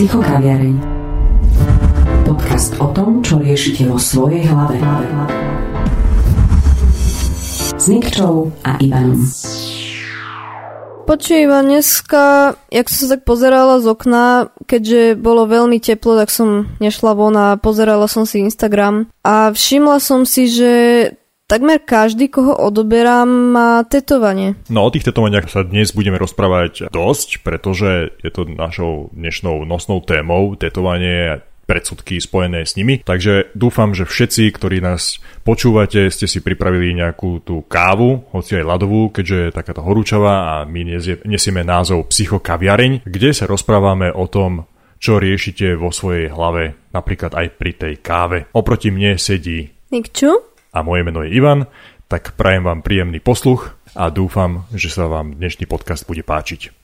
Psychokaviareň. Podcast o tom, čo riešite vo svojej hlave. S Nikčou a Ivanom. Počujem, dneska, jak som sa tak pozerala z okna, keďže bolo veľmi teplo, tak som nešla von a pozerala som si Instagram a všimla som si, že takmer každý, koho odoberám, má tetovanie. No o tých tetovaniach sa dnes budeme rozprávať dosť, pretože je to našou dnešnou nosnou témou, tetovanie predsudky spojené s nimi. Takže dúfam, že všetci, ktorí nás počúvate, ste si pripravili nejakú tú kávu, hoci aj ľadovú, keďže je takáto horúčavá a my nesieme názov Psychokaviareň, kde sa rozprávame o tom, čo riešite vo svojej hlave, napríklad aj pri tej káve. Oproti mne sedí Nikču? A moje meno je Ivan, tak prajem vám príjemný posluch a dúfam, že sa vám dnešný podcast bude páčiť.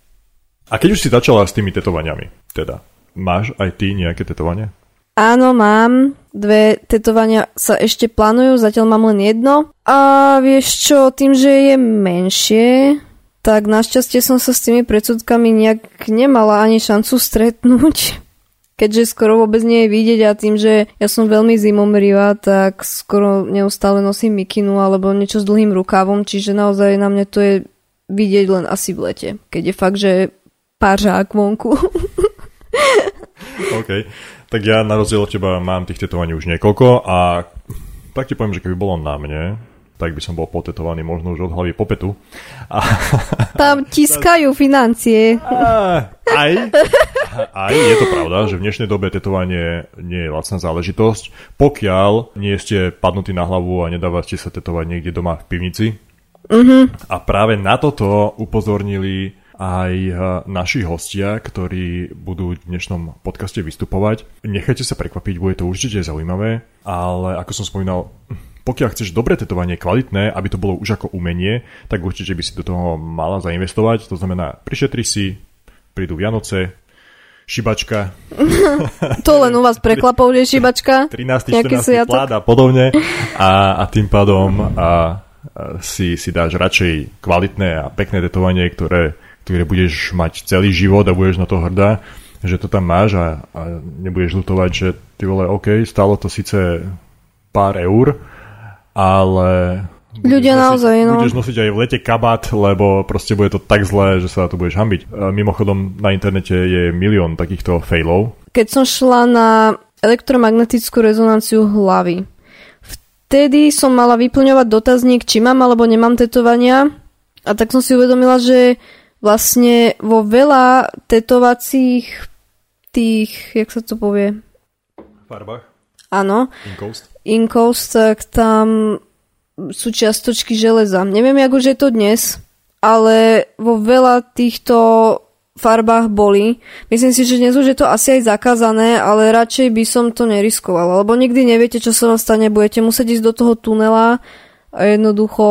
A keď už si začala s tými tetovaniami, teda Máš aj ty nejaké tetovania? Áno, mám. Dve tetovania sa ešte plánujú, zatiaľ mám len jedno. A vieš čo, tým, že je menšie, tak našťastie som sa s tými predsudkami nejak nemala ani šancu stretnúť. Keďže skoro vôbec nie je vidieť a tým, že ja som veľmi zimomrivá, tak skoro neustále nosím mikinu alebo niečo s dlhým rukávom, čiže naozaj na mne to je vidieť len asi v lete, keď je fakt, že pářák vonku. OK. Tak ja na rozdiel od teba mám tých tetovaní už niekoľko a tak ti poviem, že keby bolo na mne, tak by som bol potetovaný možno už od hlavy po petu. A... Tam tiskajú financie. A, aj, aj je to pravda, že v dnešnej dobe tetovanie nie je lacná záležitosť, pokiaľ nie ste padnutí na hlavu a nedávate sa tetovať niekde doma v pivnici. Uh-huh. A práve na toto upozornili aj eh, naši hostia, ktorí budú v dnešnom podcaste vystupovať. Nechajte sa prekvapiť, bude to určite zaujímavé, ale ako som spomínal, pokiaľ chceš dobré tetovanie, kvalitné, aby to bolo už ako umenie, tak určite by si do toho mala zainvestovať. To znamená, prišetri si, prídu Vianoce, šibačka. to len u vás prekvapov je šibačka. 13. 14. plát a podobne. A, a tým pádom a, a si, si dáš radšej kvalitné a pekné tetovanie, ktoré ktoré budeš mať celý život a budeš na to hrdá, že to tam máš a, a nebudeš lutovať, že ty vole, OK, stalo to síce pár eur, ale Ľudia nosiť, naozaj, no. Budeš nosiť aj v lete kabát, lebo proste bude to tak zlé, že sa na to budeš hambiť. Mimochodom, na internete je milión takýchto failov. Keď som šla na elektromagnetickú rezonanciu hlavy, vtedy som mala vyplňovať dotazník, či mám alebo nemám tetovania a tak som si uvedomila, že vlastne vo veľa tetovacích tých, jak sa to povie? Farbách? Áno. Inkoust? Inkoust, tak tam sú čiastočky železa. Neviem, už je to dnes, ale vo veľa týchto farbách boli. Myslím si, že dnes už je to asi aj zakázané, ale radšej by som to neriskovala, lebo nikdy neviete, čo sa vám stane. Budete musieť ísť do toho tunela a jednoducho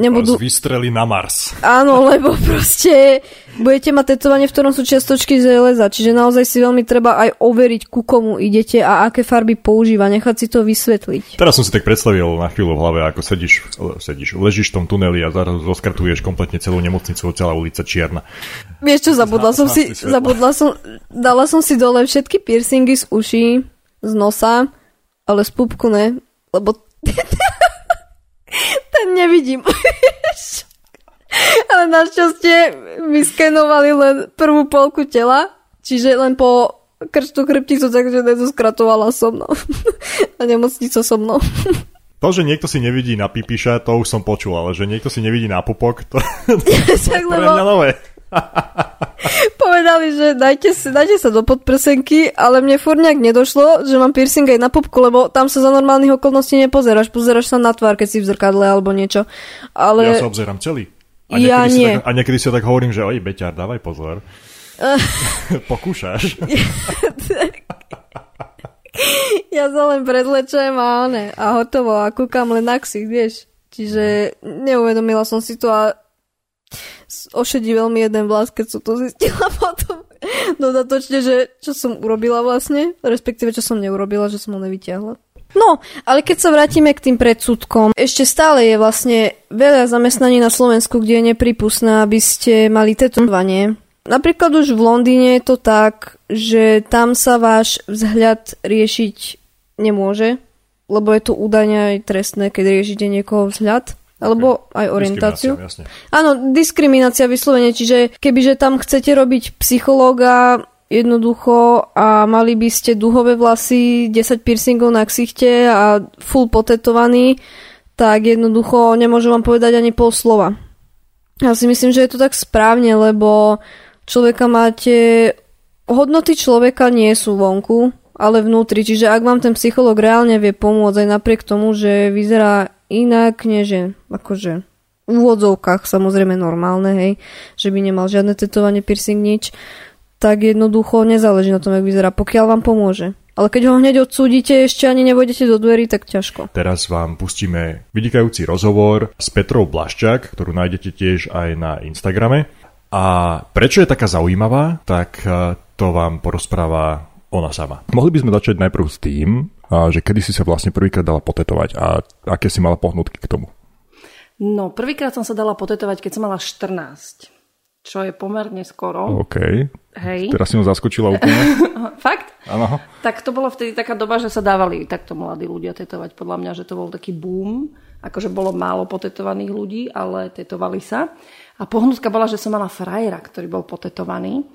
nebudú... Vás vystreli na Mars. Áno, lebo proste budete mať tetovanie, v ktorom sú čiastočky železa, čiže naozaj si veľmi treba aj overiť, ku komu idete a aké farby používa, nechať si to vysvetliť. Teraz som si tak predstavil na chvíľu v hlave, ako sedíš, sedíš ležíš v tom tuneli a zaraz zoskratuješ kompletne celú nemocnicu, celá ulica čierna. Vieš čo, zabudla som si, zabudla som, dala som si dole všetky piercingy z uší, z nosa, ale z pupku ne, lebo ten nevidím. Ale našťastie vyskenovali len prvú polku tela, čiže len po krčnú chrbticu, takže nezoskratovala so mnou. A nemocnica so mnou. To, že niekto si nevidí na pipiša, to už som počul, ale že niekto si nevidí na pupok, to, to, to je pre mňa nové. Povedali, že dajte, si, dajte sa do podprsenky, ale mne furt nejak nedošlo, že mám piercing aj na pupku, lebo tam sa za normálnych okolností nepozeráš. Pozeráš sa na tvár, keď si v zrkadle alebo niečo. Ale... Ja sa obzerám celý. A ja nie. Tak, a niekedy si tak hovorím, že oj, Beťar, dávaj pozor. Pokúšaš. ja sa len predlečujem a one, a hotovo a kúkam len na ksich, vieš. Čiže neuvedomila som si to a ošedí veľmi jeden vlas, keď som to zistila potom dodatočne, že čo som urobila vlastne, respektíve čo som neurobila, že som ho nevyťahla. No, ale keď sa vrátime k tým predsudkom, ešte stále je vlastne veľa zamestnaní na Slovensku, kde je nepripustné, aby ste mali tetovanie. Napríklad už v Londýne je to tak, že tam sa váš vzhľad riešiť nemôže, lebo je to údajne aj trestné, keď riešite niekoho vzhľad. Alebo okay. aj orientáciu. Áno, diskriminácia vyslovene, čiže kebyže tam chcete robiť psychológa jednoducho a mali by ste duhové vlasy, 10 piercingov na ksichte a full potetovaný, tak jednoducho nemôžem vám povedať ani pol slova. Ja si myslím, že je to tak správne, lebo človeka máte... Hodnoty človeka nie sú vonku, ale vnútri. Čiže ak vám ten psychológ reálne vie pomôcť aj napriek tomu, že vyzerá inak, než akože v úvodzovkách samozrejme normálne, hej, že by nemal žiadne tetovanie, piercing, nič, tak jednoducho nezáleží na tom, jak vyzerá, pokiaľ vám pomôže. Ale keď ho hneď odsúdite, ešte ani nevojdete do dverí, tak ťažko. Teraz vám pustíme vynikajúci rozhovor s Petrou Blaščák, ktorú nájdete tiež aj na Instagrame. A prečo je taká zaujímavá, tak eh, to vám porozpráva ona sama. Mohli by sme začať najprv s tým, že kedy si sa vlastne prvýkrát dala potetovať a aké si mala pohnutky k tomu? No, prvýkrát som sa dala potetovať, keď som mala 14, čo je pomerne skoro. OK. Hej. Teraz si ho zaskočila úplne. Fakt? Áno. Tak to bolo vtedy taká doba, že sa dávali takto mladí ľudia tetovať. Podľa mňa, že to bol taký boom. Akože bolo málo potetovaných ľudí, ale tetovali sa. A pohnutka bola, že som mala frajera, ktorý bol potetovaný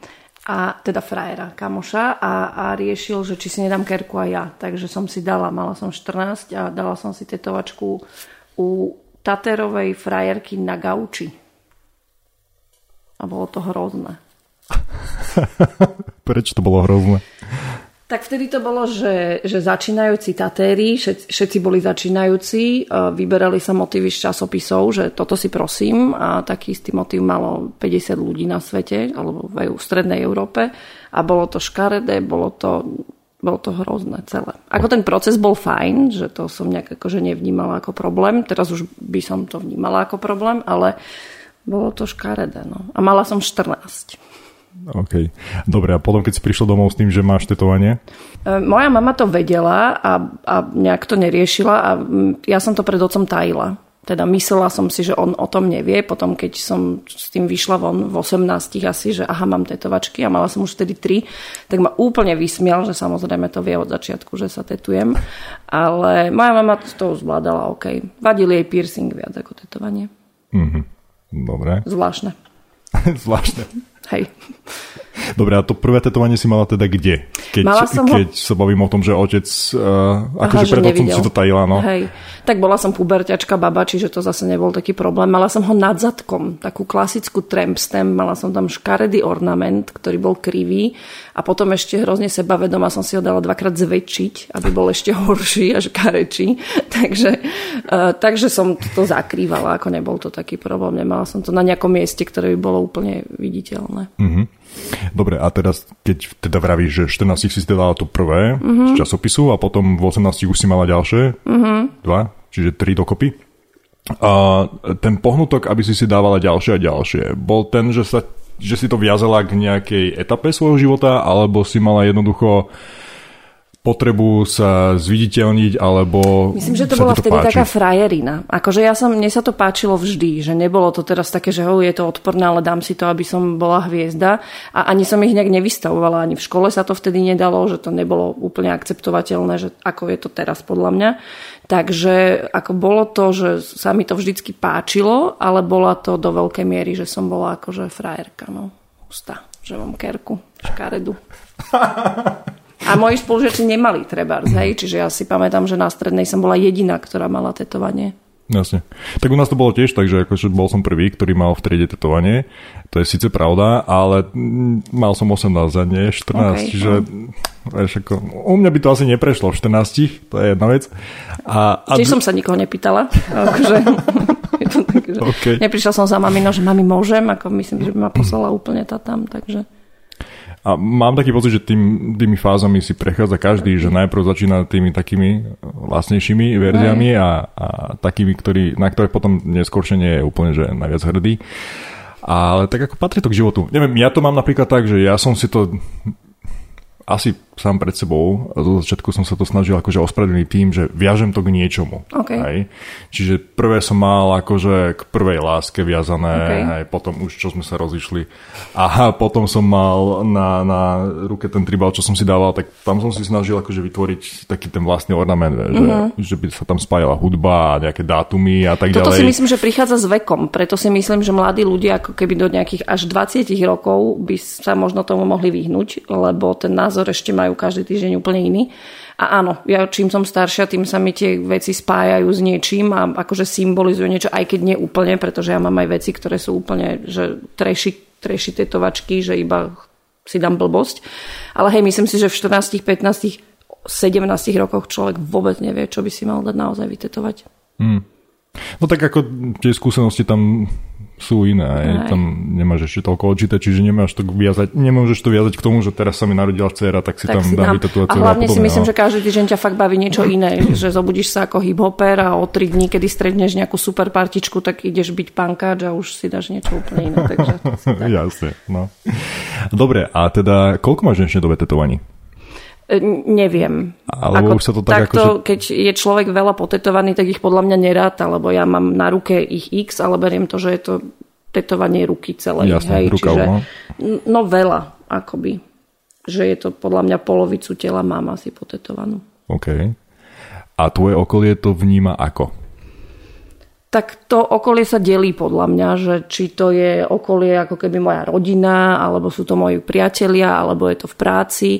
a teda frajera, kamoša a, a riešil, že či si nedám kerku aj ja. Takže som si dala, mala som 14 a dala som si tetovačku u Taterovej frajerky na gauči. A bolo to hrozné. Prečo to bolo hrozné? Tak vtedy to bolo, že, že začínajúci tatéri, všetci, všetci boli začínajúci, vyberali sa motívy z časopisov, že toto si prosím a taký istý motív malo 50 ľudí na svete, alebo v strednej Európe a bolo to škaredé, bolo to, bolo to hrozné celé. Ako ten proces bol fajn, že to som nejak akože nevnímala ako problém, teraz už by som to vnímala ako problém, ale bolo to škaredé. No. A mala som 14. OK. Dobre, a potom, keď si prišla domov s tým, že máš tetovanie? E, moja mama to vedela a, a nejak to neriešila a ja som to pred otcom tajila. Teda myslela som si, že on o tom nevie. Potom, keď som s tým vyšla von v 18 asi, že aha, mám tetovačky a mala som už vtedy 3, tak ma úplne vysmial, že samozrejme to vie od začiatku, že sa tetujem. Ale moja mama to zvládala OK. Vadil jej piercing viac ako tetovanie. Mhm. Dobre. Zvláštne. Zvláštne. Hej. Dobre, a to prvé tetovanie si mala teda kde? Keď, mala som keď ho... sa bavím o tom, že otec, uh, akože pred otcom si to tajila, no. Hej, tak bola som puberťačka baba, čiže to zase nebol taký problém. Mala som ho nad zadkom, takú klasickú tramp stamp, mala som tam škaredý ornament, ktorý bol krivý a potom ešte hrozne sebavedoma som si ho dala dvakrát zväčšiť, aby bol ešte horší až karečí. takže, uh, takže som to zakrývala, ako nebol to taký problém. Nemala som to na nejakom mieste, ktoré by bolo úplne viditeľné. Mm-hmm. Dobre, a teraz, keď teda vravíš, že 14 si dala to prvé mm-hmm. z časopisu a potom v 18 už si mala ďalšie, mm-hmm. dva, čiže tri dokopy. A ten pohnutok, aby si si dávala ďalšie a ďalšie, bol ten, že, sa, že si to viazala k nejakej etape svojho života, alebo si mala jednoducho potrebu sa zviditeľniť, alebo Myslím, že to bola vtedy páči. taká frajerina. Akože ja som, mne sa to páčilo vždy, že nebolo to teraz také, že ho, je to odporné, ale dám si to, aby som bola hviezda. A ani som ich nejak nevystavovala, ani v škole sa to vtedy nedalo, že to nebolo úplne akceptovateľné, že ako je to teraz podľa mňa. Takže ako bolo to, že sa mi to vždycky páčilo, ale bola to do veľkej miery, že som bola akože frajerka, no. Hustá, že mám kerku, škaredu. A moji spolužiaci nemali trebárs, hej, čiže ja si pamätám, že na strednej som bola jediná, ktorá mala tetovanie. Jasne. Tak u nás to bolo tiež tak, že akože bol som prvý, ktorý mal v triede tetovanie. To je síce pravda, ale mal som 18 a nie 14, okay, čiže no. vieš, ako, u mňa by to asi neprešlo v 14, to je jedna vec. A, a... Tiež som sa nikoho nepýtala. akože, tak, okay. Neprišla som za mamino, že mami môžem, ako myslím, že by ma poslala úplne tá tam, takže... A mám taký pocit, že tým, tými fázami si prechádza každý, že najprv začína tými takými vlastnejšími verziami a, a takými, ktorý, na ktoré potom neskôršie nie je úplne že najviac hrdý. Ale tak ako patrí to k životu. Neviem, ja to mám napríklad tak, že ja som si to asi sám pred sebou. Zo začiatku som sa to snažil akože ospravedlniť tým, že viažem to k niečomu. Okay. Hej. Čiže prvé som mal akože k prvej láske viazané, Okay. hej, potom už čo sme sa rozišli. A potom som mal na, na ruke ten tribal, čo som si dával, tak tam som si snažil akože vytvoriť taký ten vlastný ornament, že, že by sa tam spájala hudba a nejaké dátumy a tak Toto ďalej. si myslím, že prichádza s vekom, preto si myslím, že mladí ľudia ako keby do nejakých až 20 rokov by sa možno tomu mohli vyhnúť, lebo ten názor ešte majú každý týždeň úplne iný. A áno, ja čím som staršia, tým sa mi tie veci spájajú s niečím a akože symbolizujú niečo, aj keď nie úplne, pretože ja mám aj veci, ktoré sú úplne, že treši, treši tetovačky, že iba si dám blbosť. Ale hej, myslím si, že v 14, 15, 17 rokoch človek vôbec nevie, čo by si mal dať naozaj vytetovať. No tak ako tie skúsenosti tam sú iné, aj. Tam nemáš ešte toľko odčítať, čiže nemáš to viazať, nemôžeš to viazať k tomu, že teraz sa mi narodila dcera, tak si Tak tam si dám vytetovať A hlavne si podobne, myslím, no. že každý týždeň ťa fakt baví niečo iné. že zobudíš sa ako hip-hopper a o tri dní, kedy stretneš nejakú super partičku, tak ideš byť pankáč a už si dáš niečo úplne iné. Takže Jasne, no. Dobre, a teda koľko máš v dnešnej dobe tetovaní? E, Neviem. Alebo už sa to tak takto, akože- keď je človek veľa potetovaný, tak ich podľa mňa neráta, lebo ja mám na ruke ich x, ale beriem to, že je to tetovanie ruky celej. Jasné, hej, rukav, čiže, no. no veľa, akoby. Že je to podľa mňa polovicu tela mám asi potetovanú. OK. A tvoje okolie to vníma ako? Tak to okolie sa delí podľa mňa, že či to je okolie ako keby moja rodina, alebo sú to moji priatelia, alebo je to v práci,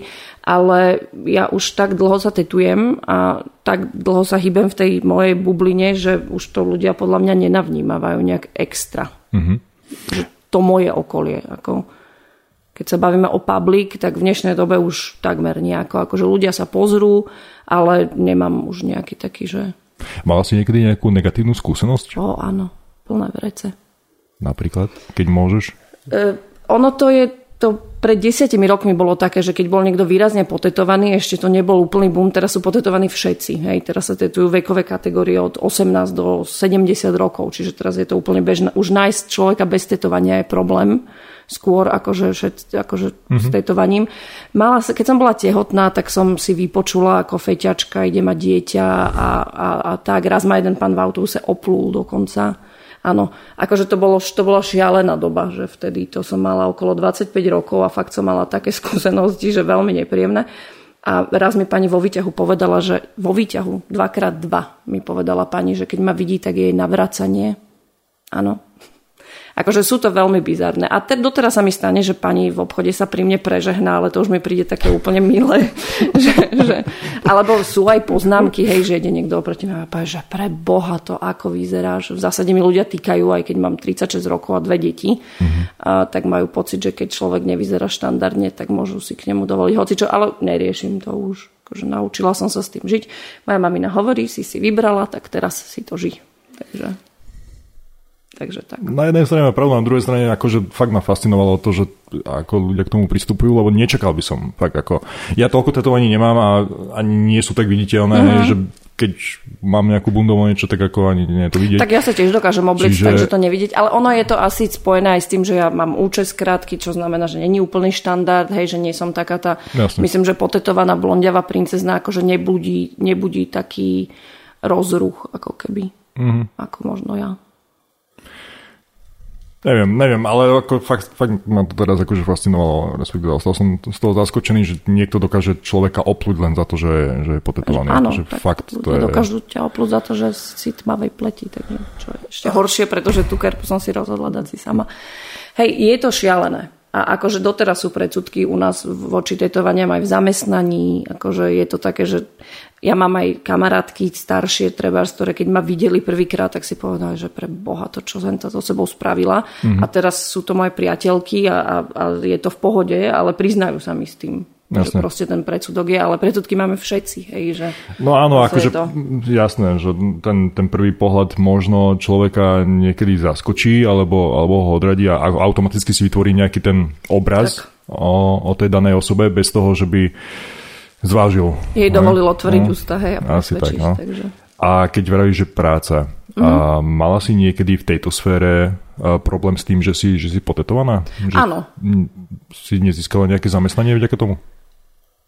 ale ja už tak dlho sa tetujem a tak dlho sa hýbem v tej mojej bubline, že už to ľudia podľa mňa nenavnímavajú nejak extra. Mhm. Že to moje okolie. Ako, keď sa bavíme o public, tak v dnešnej dobe už takmer nejako. Akože ľudia sa pozrú, ale nemám už nejaký taký, že Mala si niekedy nejakú negatívnu skúsenosť? o áno, plné vrece. Napríklad, keď môžeš? E, ono to je, to pred desiatimi rokmi bolo také, že keď bol niekto výrazne potetovaný, ešte to nebol úplný boom, teraz sú potetovaní všetci. Hej, teraz sa tetujú vekové kategórie od 18 do 70 rokov, čiže teraz je to úplne bežné. Už nájsť človeka bez tetovania je problém skôr akože, všet, akože mm-hmm. s tetovaním. Mala, sa- keď som bola tehotná, tak som si vypočula ako feťačka, ide mať dieťa a, a, a tak. Raz ma jeden pán v autobuse oplul dokonca. Áno, akože to, bolo, to bola šialená doba, že vtedy to som mala okolo 25 rokov a fakt som mala také skúsenosti, že veľmi nepríjemné. A raz mi pani vo výťahu povedala, že vo výťahu, dvakrát dva mi povedala pani, že keď ma vidí, tak je jej navracanie. Áno. Akože sú to veľmi bizarné. A te, doteraz sa mi stane, že pani v obchode sa pri mne prežehná, ale to už mi príde také úplne milé. že, že, alebo sú aj poznámky, hej, že ide niekto oproti mňa a povie, že pre Boha to ako vyzeráš. V zásade mi ľudia týkajú, aj keď mám 36 rokov a dve deti, mm-hmm. a, tak majú pocit, že keď človek nevyzerá štandardne, tak môžu si k nemu dovoliť hocičo, ale neriešim to už. Akože naučila som sa s tým žiť. Moja mamina hovorí, si si vybrala, tak teraz si to ži. Takže, takže tak. Na jednej strane má pravdu, na druhej strane akože fakt ma fascinovalo to, že ako ľudia k tomu pristupujú, lebo nečakal by som fakt ako... Ja toľko tetovaní nemám a ani nie sú tak viditeľné, Mhm. mm-hmm. že keď mám nejakú bundovo niečo, tak ako ani nie je to vidieť. Tak ja sa tiež dokážem obliť, Čiže- takže to nevidieť. Ale ono je to asi spojené aj s tým, že ja mám účes krátky, čo znamená, že není úplný štandard, hej, že nie som taká tá... Jasne. Myslím, že potetovaná blondiava princezna akože nebudí, nebudí taký rozruch, ako keby. Mhm. Mm-hmm. Ako možno ja. Neviem, neviem, ale ako fakt, fakt ma to teraz akože fascinovalo, respektíve stal som z toho zaskočený, že niekto dokáže človeka opluť len za to, že, že je potetovaný. Áno, Akože tak fakt, to je... dokážu ťa oplúť za to, že si tmavej pleti, takže čo je ešte horšie, pretože tú kerpu som si rozhodla dať si sama. Hej, je to šialené. A akože doteraz sú predsudky u nás voči tetovaniam aj v zamestnaní. Akože je to také, že ja mám aj kamarátky staršie, treba, ktoré keď ma videli prvýkrát, tak si povedali, že pre Boha to, čo som to so sebou spravila. Mhm. Mm-hmm. A teraz sú to moje priateľky a, a, a je to v pohode, ale priznajú sa mi s tým. Že Jasne. proste ten predsudok je, ale predsudky máme všetci. Hej, že No áno, akože to. jasné, že ten, ten prvý pohľad možno človeka niekedy zaskočí alebo, alebo ho odradí a a automaticky si vytvorí nejaký ten obraz o, o tej danej osobe bez toho, že by zvážil. jej dovolil otvoriť no. ústa, hej, a Asi tak, no. takže... A keď vravíš, že práca, Mhm. a mala si niekedy v tejto sfére problém s tým, že si, že si potetovaná? Že Áno. Si nezískala nejaké zamestnanie vďaka tomu?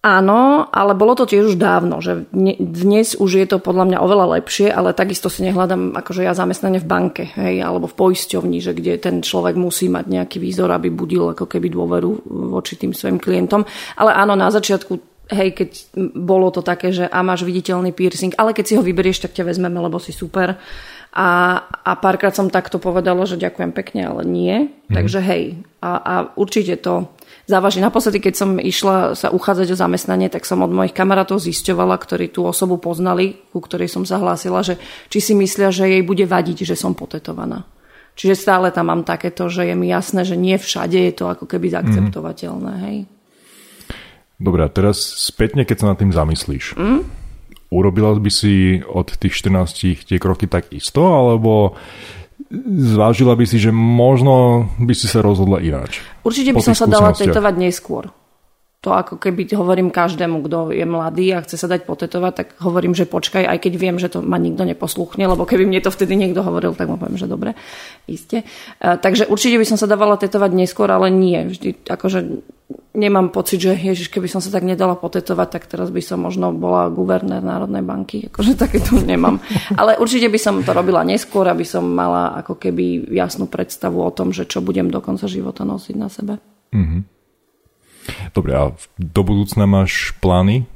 Áno, ale bolo to tiež už dávno, že dnes už je to podľa mňa oveľa lepšie, ale takisto si nehľadám akože ja zamestnanie v banke, hej, alebo v poisťovni, že kde ten človek musí mať nejaký výzor, aby budil ako keby dôveru voči tým svojim klientom. Ale áno, na začiatku hej, keď bolo to také, že a máš viditeľný piercing, ale keď si ho vyberieš, tak ťa vezmeme, lebo si super. A, a párkrát som takto povedala, že ďakujem pekne, ale nie. Mm. Takže hej. A, a určite to závaží. Naposledy, keď som išla sa uchádzať o zamestnanie, tak som od mojich kamarátov zisťovala, ktorí tú osobu poznali, ku ktorej som zahlásila, že či si myslia, že jej bude vadiť, že som potetovaná. Čiže stále tam mám takéto, že je mi jasné, že nie všade je to ako keby zaakceptovateľné. Hej. Dobre, a teraz spätne, keď sa nad tým zamyslíš. Mm? Urobila by si od tých 14 tie kroky tak isto, alebo zvážila by si, že možno by si sa rozhodla ináč? Určite by som sa dala tetovať neskôr. To ako keby hovorím každému, kto je mladý a chce sa dať potetovať, tak hovorím, že počkaj, aj keď viem, že to ma nikto neposluchne, lebo keby mne to vtedy niekto hovoril, tak mu poviem, že dobre, iste. Takže určite by som sa dávala tetovať neskôr, ale nie. Vždy, akože nemám pocit, že ježiš, keby som sa tak nedala potetovať, tak teraz by som možno bola guvernér Národnej banky. Akože také tu nemám. Ale určite by som to robila neskôr, aby som mala ako keby jasnú predstavu o tom, že čo budem do konca života nosiť na sebe. Mm-hmm. Dobre, a do budúcna máš plány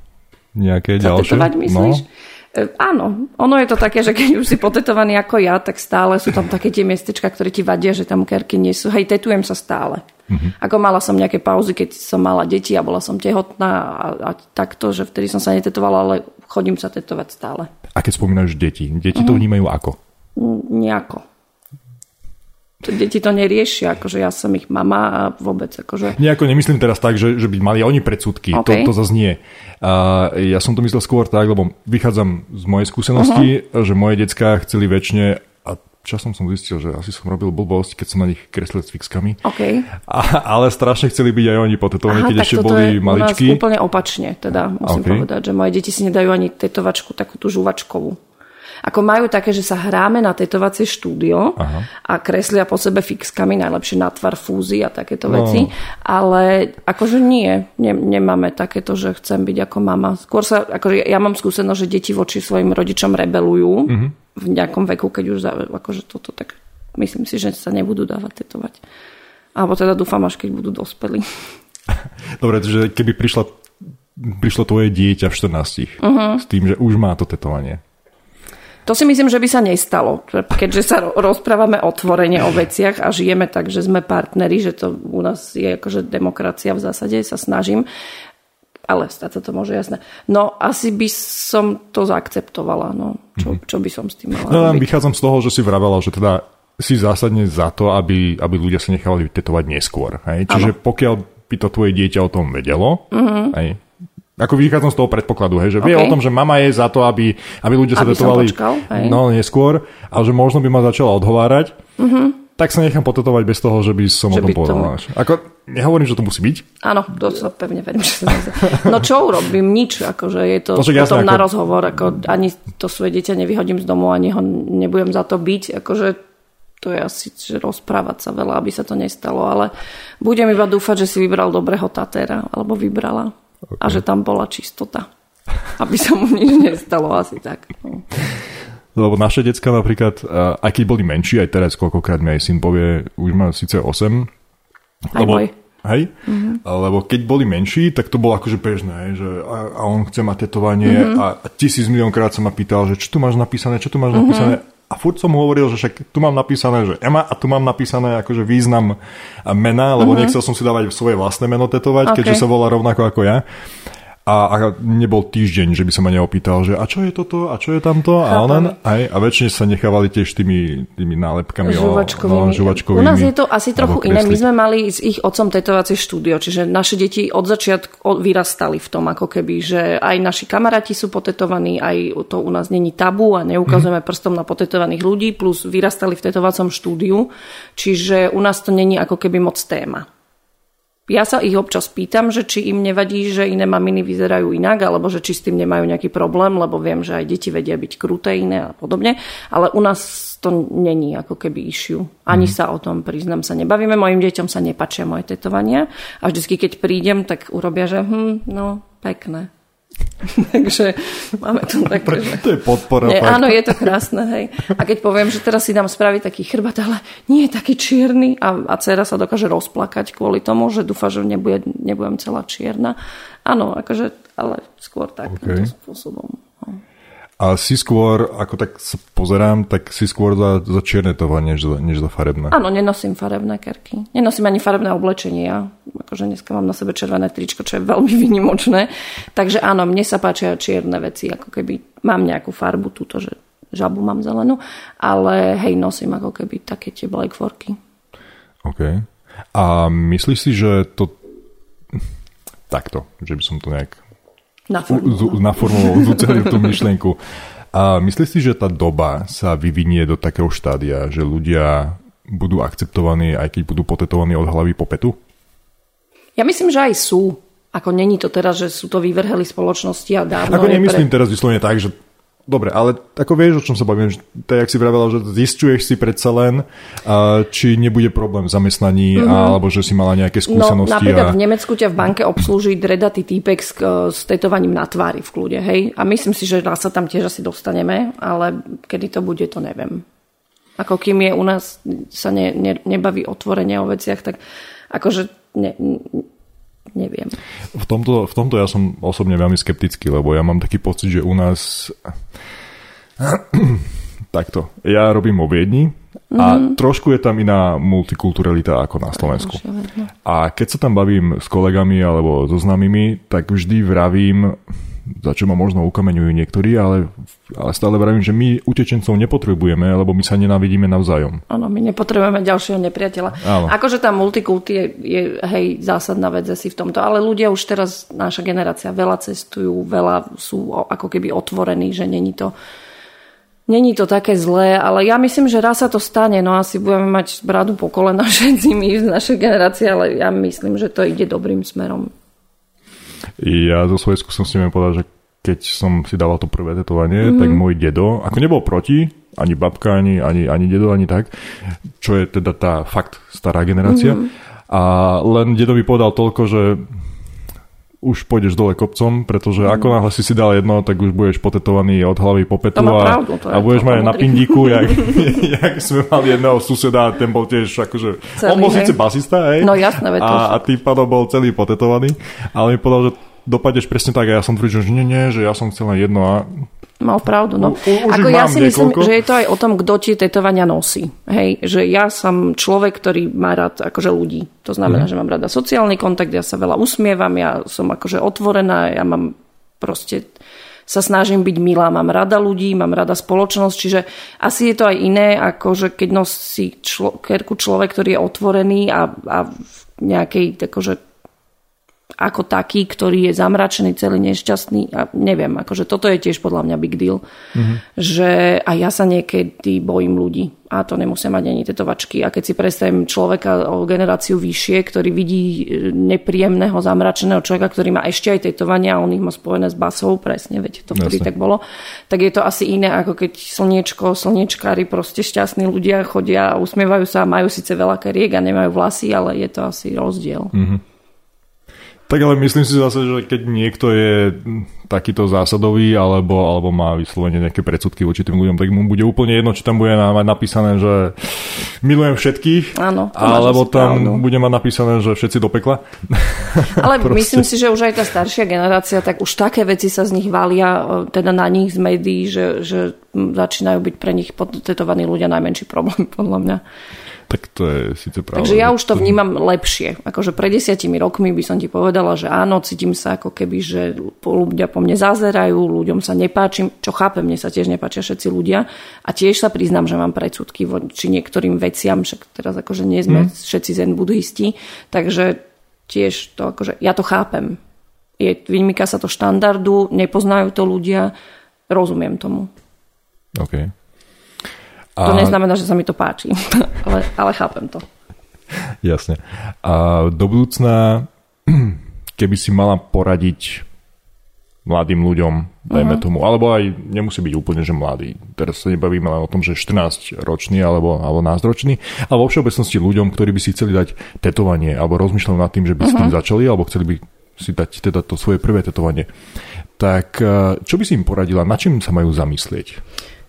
nejaké ďalšie? Zatetovať, myslíš? No. E, áno, ono je to také, že keď už si potetovaný ako ja, tak stále sú tam také tie miestečka, ktoré ti vadia, že tam kerky nie sú. Hej, tetujem sa stále. Mm-hmm. Ako mala som nejaké pauzy, keď som mala deti a bola som tehotná a, a takto, že vtedy som sa netetovala, ale chodím sa tetovať stále. A keď spomínaš deti, deti mm-hmm. to mhm. vnímajú ako? Nejako deti to neriešia, akože ja som ich mama a vôbec akože... Nejako nemyslím teraz tak, že, že by mali oni predsudky, okay. to, to zase nie. Uh, ja som to myslel skôr tak, lebo vychádzam z mojej skúsenosti, uh-huh. že moje decka chceli väčšine a časom som zistil, že asi som robil blbosť, keď som na nich kreslil s fixkami. Okay. A, ale strašne chceli byť aj oni potetovaní, keď ešte boli je nás úplne opačne, teda musím okay. povedať, že moje deti si nedajú ani tetovačku, takú tú žuvačkovú. Ako majú také, že sa hráme na tetovacie štúdio Aha. a kreslia po sebe fixkami, najlepšie na tvar fúzy a takéto no. veci. Ale akože nie, ne, nemáme takéto, že chcem byť ako mama. Skôr sa, akože ja mám skúsenosť, že deti voči svojim rodičom rebelujú mm-hmm. v nejakom veku, keď už akože toto tak myslím si, že sa nebudú dávať tetovať. Alebo teda dúfam, až keď budú dospelí. Dobre, že keby prišla, prišlo tvoje dieťa v 14 uh-huh. s tým, že už má to tetovanie, to si myslím, že by sa nestalo, keďže sa rozprávame otvorene o veciach a žijeme tak, že sme partneri, že to u nás je akože demokracia v zásade, sa snažím, ale stať sa to môže jasné. No asi by som to zaakceptovala, no. Čo, mhm. čo by som s tým mala No, robiť? vychádzam z toho, že si vravela, že teda si zásadne za to, aby, aby ľudia sa nechali tetovať neskôr. Hej? Čiže ano. pokiaľ by to tvoje dieťa o tom vedelo, uh-huh. hej, ako vychádzam z toho predpokladu, hej, že okay. vie o tom, že mama je za to, aby, aby ľudia sa tetovali no, neskôr, ale že možno by ma začala odhovárať, mm-hmm. tak sa nechám potetovať bez toho, že by som že o tom povedal. To... Ako, nehovorím, že to musí byť. Áno, to sa pevne verím, že sa No čo urobím? Nič, akože je to no, potom na ako... rozhovor, ako ani to svoje dieťa nevyhodím z domu, ani ho nebudem za to byť, akože to je asi že rozprávať sa veľa, aby sa to nestalo, ale budem iba dúfať, že si vybral dobrého tatera, alebo vybrala. Okay. A že tam bola čistota. Aby sa mu nič nestalo, asi tak. No. Lebo naše decka napríklad, aj keď boli menší, aj teraz koľkokrát mi aj syn povie, už má síce 8. Aj lebo, môj. Hej? Mm-hmm. Lebo keď boli menší, tak to bolo akože bežné, že a, a on chce mať tetovanie mm-hmm. a, tisíc miliónkrát sa ma pýtal, že čo tu máš napísané, čo tu máš mm-hmm. napísané a furt som hovoril, že však tu mám napísané, že Ema a tu mám napísané akože význam mena, lebo mm-hmm. nechcel som si dávať svoje vlastné meno tetovať, okay. keďže sa volá rovnako ako ja. A, a nebol týždeň, že by sa ma neopýtal, že a čo je toto, a čo je tamto, a len, aj, a väčšine sa nechávali tiež tými, tými nálepkami žuvačkovými. O, no, žuvačkovými. U nás je to asi trochu iné. My sme mali s ich otcom tetovacie štúdio, čiže naše deti od začiatku vyrastali v tom, ako keby, že aj naši kamaráti sú potetovaní, aj to u nás není tabu a neukazujeme mm. prstom na potetovaných ľudí, plus vyrastali v tetovacom štúdiu, čiže u nás to není ako keby moc téma. Ja sa ich občas pýtam, že či im nevadí, že iné maminy vyzerajú inak, alebo že či s tým nemajú nejaký problém, lebo viem, že aj deti vedia byť kruté iné a podobne, ale u nás to není ako keby issue. Ani mm. sa o tom, priznám sa, nebavíme. Mojim deťom sa nepačia moje tetovania a vždycky, keď prídem, tak urobia, že hm, no, pekné. Takže máme tu také, že... To je podpora. Nie, áno, je to krásne, hej. A keď poviem, že teraz si dám spraviť taký chrbát, ale nie je taký čierny a, a dcera sa dokáže rozplakať kvôli tomu, že dúfa, že nebude, nebudem celá čierna. Áno, akože, ale skôr takýmto okay. spôsobom. A si skôr, ako tak sa pozerám, tak si skôr za, za čierne toho, než za, než za farebné. Áno, nenosím farebné kerky. Nenosím ani farebné oblečenie. Akože dneska mám na sebe červené tričko, čo je veľmi vynimočné. Takže áno, mne sa páčia čierne veci, ako keby mám nejakú farbu túto, že žabu mám zelenú, ale hej, nosím ako keby také tie black forky. OK. A myslíš si, že to takto, že by som to nejak naformuloval, zúcelil tú myšlienku. A myslíš si, že tá doba sa vyvinie do takého štádia, že ľudia budú akceptovaní, aj keď budú potetovaní od hlavy po petu? Ja myslím, že aj sú. Ako není to teraz, že sú to vyvrheli spoločnosti a dávno... Ako nemyslím pre... teraz vyslovene tak, že Dobre, ale ako vieš, o čom sa bavím, to jak si vravela, že zistuješ si predsa len, či nebude problém v zamestnaní, mm-hmm. alebo že si mala nejaké no, skúsenosti. No, napríklad a... v Nemecku ťa v banke obslúži dredatý týpek s, s tetovaním na tvári v kľude, hej? A myslím si, že raz sa tam tiež asi dostaneme, ale kedy to bude, to neviem. Ako kým je u nás, sa ne, ne, nebaví otvorenie o veciach, tak akože ne, neviem. V tomto, v tomto ja som osobne veľmi skeptický, lebo ja mám taký pocit, že u nás takto, ja robím vo Viedni a mm-hmm. trošku je tam iná multikulturalita ako na Slovensku. A keď sa tam bavím s kolegami alebo so známymi, tak vždy vravím, za čo ma možno ukameňujú niektorí, ale, ale stále vravím, že my utečencov nepotrebujeme, lebo my sa nenávidíme navzájom. Áno, my nepotrebujeme ďalšieho nepriateľa. Áno. Akože tá multikulty je, je hej, zásadná vec asi v tomto, ale ľudia už teraz, naša generácia, veľa cestujú, veľa sú ako keby otvorení, že není to Není to také zlé, ale ja myslím, že raz sa to stane, no asi budeme mať bradu po kolena všetci my z našej generácie, ale ja myslím, že to ide dobrým smerom. Ja zo svojej skúsenosti viem povedať, že keď som si dával to prvé tetovanie, mm-hmm. tak môj dedo, ako nebol proti, ani babka, ani, ani, ani dedo, ani tak, čo je teda tá fakt stará generácia. Mm-hmm. A len dedo mi povedal toľko, že už pôjdeš dole kopcom, pretože mm. ako náhle si si dal jedno, tak už budeš potetovaný od hlavy po petu a, pravdu, a budeš mať na pindíku, jak, jak sme mali jedného suseda, ten bol tiež akože, celý, on bol síce basista, hej, no, jasné, a, a tým pádom bol celý potetovaný, ale mi povedal, že dopadneš presne tak a ja som tvrdil, že nie, nie, že ja som chcel len jedno a Mal pravdu, no. U, Ako ja si myslím, že je to aj o tom, kto tie tetovania nosí. Hej, že ja som človek, ktorý má rád akože ľudí. To znamená, mm. že mám rada sociálny kontakt, ja sa veľa usmievam, ja som akože otvorená, ja mám proste sa snažím byť milá, mám rada ľudí, mám rada spoločnosť, čiže asi je to aj iné, ako že keď nosí člo, kerku človek, ktorý je otvorený a, a v nejakej akože ako taký, ktorý je zamračený, celý nešťastný a neviem, akože toto je tiež podľa mňa big deal, mm-hmm. že a ja sa niekedy bojím ľudí a to nemusia mať ani tetovačky a keď si predstavím človeka o generáciu vyššie, ktorý vidí e, nepríjemného zamračeného človeka, ktorý má ešte aj tetovania a on ich má spojené s basou, presne, veď to vtedy tak bolo, tak je to asi iné, ako keď slniečko, slniečkári, proste šťastní ľudia chodia a usmievajú sa a majú síce veľa kariek a nemajú vlasy, ale je to asi rozdiel. Mm-hmm. Tak ale myslím si zase, že keď niekto je takýto zásadový alebo, alebo má vyslovene nejaké predsudky voči tým ľuďom, tak mu bude úplne jedno, či tam bude mať napísané, že milujem všetkých, Áno, alebo tam pravdu. bude mať napísané, že všetci do pekla. Ale myslím si, že už aj tá staršia generácia, tak už také veci sa z nich valia, teda na nich z médií, že, že začínajú byť pre nich podtetovaní ľudia najmenší problém, podľa mňa. Tak to je síce pravda. Takže ja už to vnímam lepšie. Akože pred desiatimi rokmi by som ti povedala, že áno, cítim sa ako keby, že ľudia po mne zazerajú, ľuďom sa nepáčim, čo chápem, mne sa tiež nepáčia všetci ľudia. A tiež sa priznám, že mám predsudky voči niektorým veciam, však teraz akože nie sme hmm. všetci zen budhisti, takže tiež to akože, ja to chápem. Je, vymýka sa to štandardu, nepoznajú to ľudia, rozumiem tomu. Okay. To neznamená, že sa mi to páči, ale, ale chápem to. Jasne. A do budúcna, keby si mala poradiť mladým ľuďom, dajme uh-huh. tomu, alebo aj nemusí byť úplne, že mladý. Teraz sa nebavíme len o tom, že 14 ročný alebo, alebo 12 ročný, ale vo všeobecnosti ľuďom, ktorí by si chceli dať tetovanie alebo rozmýšľali nad tým, že by uh-huh. s tým začali alebo chceli by si dať teda to svoje prvé tetovanie. Tak eh, čo by si im poradila, na čím sa majú zamyslieť?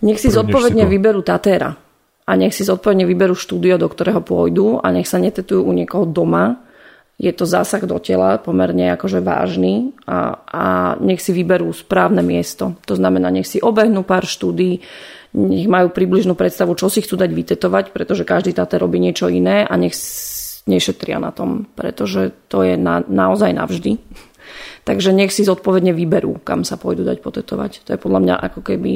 Nech si zodpovedne vyberú Tatéra a nech si zodpovedne vyberú štúdio, do ktorého pôjdu a nech sa netetujú u niekoho doma, je to zásah do tela pomerne akože vážny a, a nech si vyberú správne miesto. To znamená, nech si obehnú pár štúdí, nech majú približnú predstavu, čo si chcú dať vytetovať, pretože každý táte robí niečo iné a nech nešetria na tom, pretože to je na, naozaj navždy. Takže nech si zodpovedne vyberú, kam sa pôjdu dať potetovať. To je podľa mňa ako keby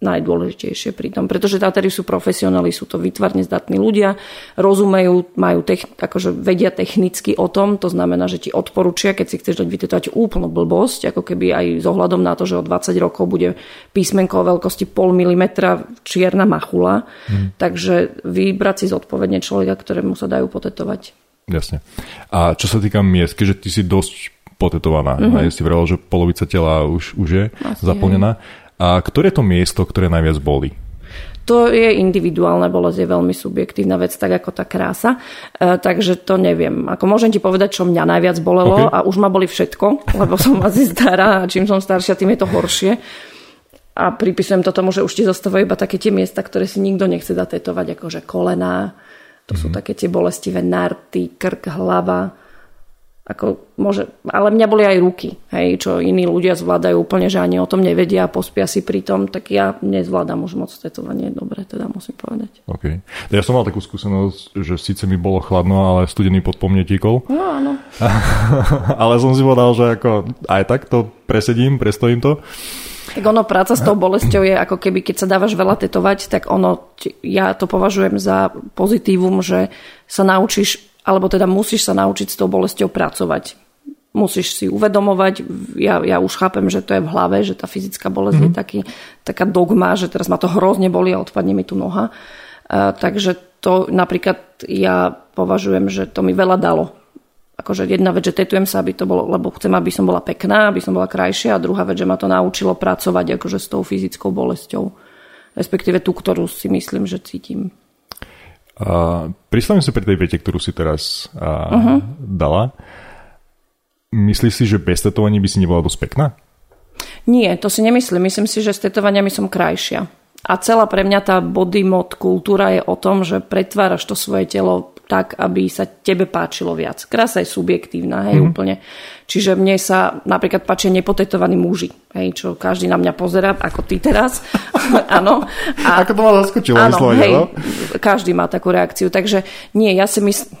najdôležitejšie pri tom. Pretože Tatári sú profesionáli, sú to vytvarne zdatní ľudia, rozumejú, majú tech, akože vedia technicky o tom, to znamená, že ti odporúčia, keď si chceš dať vytetovať úplnú blbosť, ako keby aj s ohľadom na to, že o 20 rokov bude písmenko o veľkosti pol milimetra čierna machula. Hmm. Takže vybrať si zodpovedne človeka, ktorému sa dajú potetovať. Jasne. A čo sa týka miest, keďže ty si dosť potetovaná. Mm-hmm. Si vravel, že polovica tela už, už je Asi zaplnená. A ktoré to miesto, ktoré najviac boli? To je individuálne, bolesť je veľmi subjektívna vec, tak ako tá krása. E, takže to neviem. Ako môžem ti povedať, čo mňa najviac bolelo okay. a už ma boli všetko, lebo som asi stará a čím som staršia, tým je to horšie. A pripisujem to tomu, že už ti zostávajú iba také tie miesta, ktoré si nikto nechce datetovať, akože kolená, to mm-hmm. sú mhm. také tie bolestivé narty, krk, hlava, ako môže, ale mňa boli aj ruky, hej, čo iní ľudia zvládajú úplne, že ani o tom nevedia a pospia si pri tom, tak ja nezvládam už moc tetovanie dobre, teda musím povedať. OK. Ja som mal takú skúsenosť, že síce mi bolo chladno, ale studený pod mne tíkol. No áno. ale som si povedal, že ako aj tak to presedím, prestojím to. Tak ono, práca s tou bolesťou je ako keby, keď sa dávaš veľa tetovať, tak ono, ja to považujem za pozitívum, že sa naučíš alebo teda musíš sa naučiť s tou bolesťou pracovať. Musíš si uvedomovať, ja, ja už chápem, že to je v hlave, že tá fyzická bolesť mm-hmm. je mhm. taký, taká dogma, že teraz ma to hrozne boli a odpadne mi tu noha. Uh, takže to napríklad ja považujem, že to mi veľa dalo. Akože jedna vec, že tetujem sa, aby to bolo, lebo chcem, aby som bola pekná, aby som bola krajšia a druhá vec, že ma to naučilo pracovať akože s tou fyzickou bolesťou. Respektíve tú, ktorú si myslím, že cítim. Uh, pristavím sa pri tej vete, ktorú si teraz uh, uh-huh. dala. Myslíš si, že bez tetovaní by si nebola dosť pekná? Nie, to si nemyslím. Myslím si, že s tetovaniami som krajšia. A celá pre mňa tá body mod kultúra je o tom, že pretváraš to svoje telo tak, aby sa tebe páčilo viac. Krása je subjektívna, hej, mm. úplne. Čiže mne sa napríklad páčia nepotetovaní muži, hej, čo každý na mňa pozera, ako ty teraz. Áno. A, ako to ma zaskočilo, áno, hej, no? každý má takú reakciu. Takže nie, ja si myslím...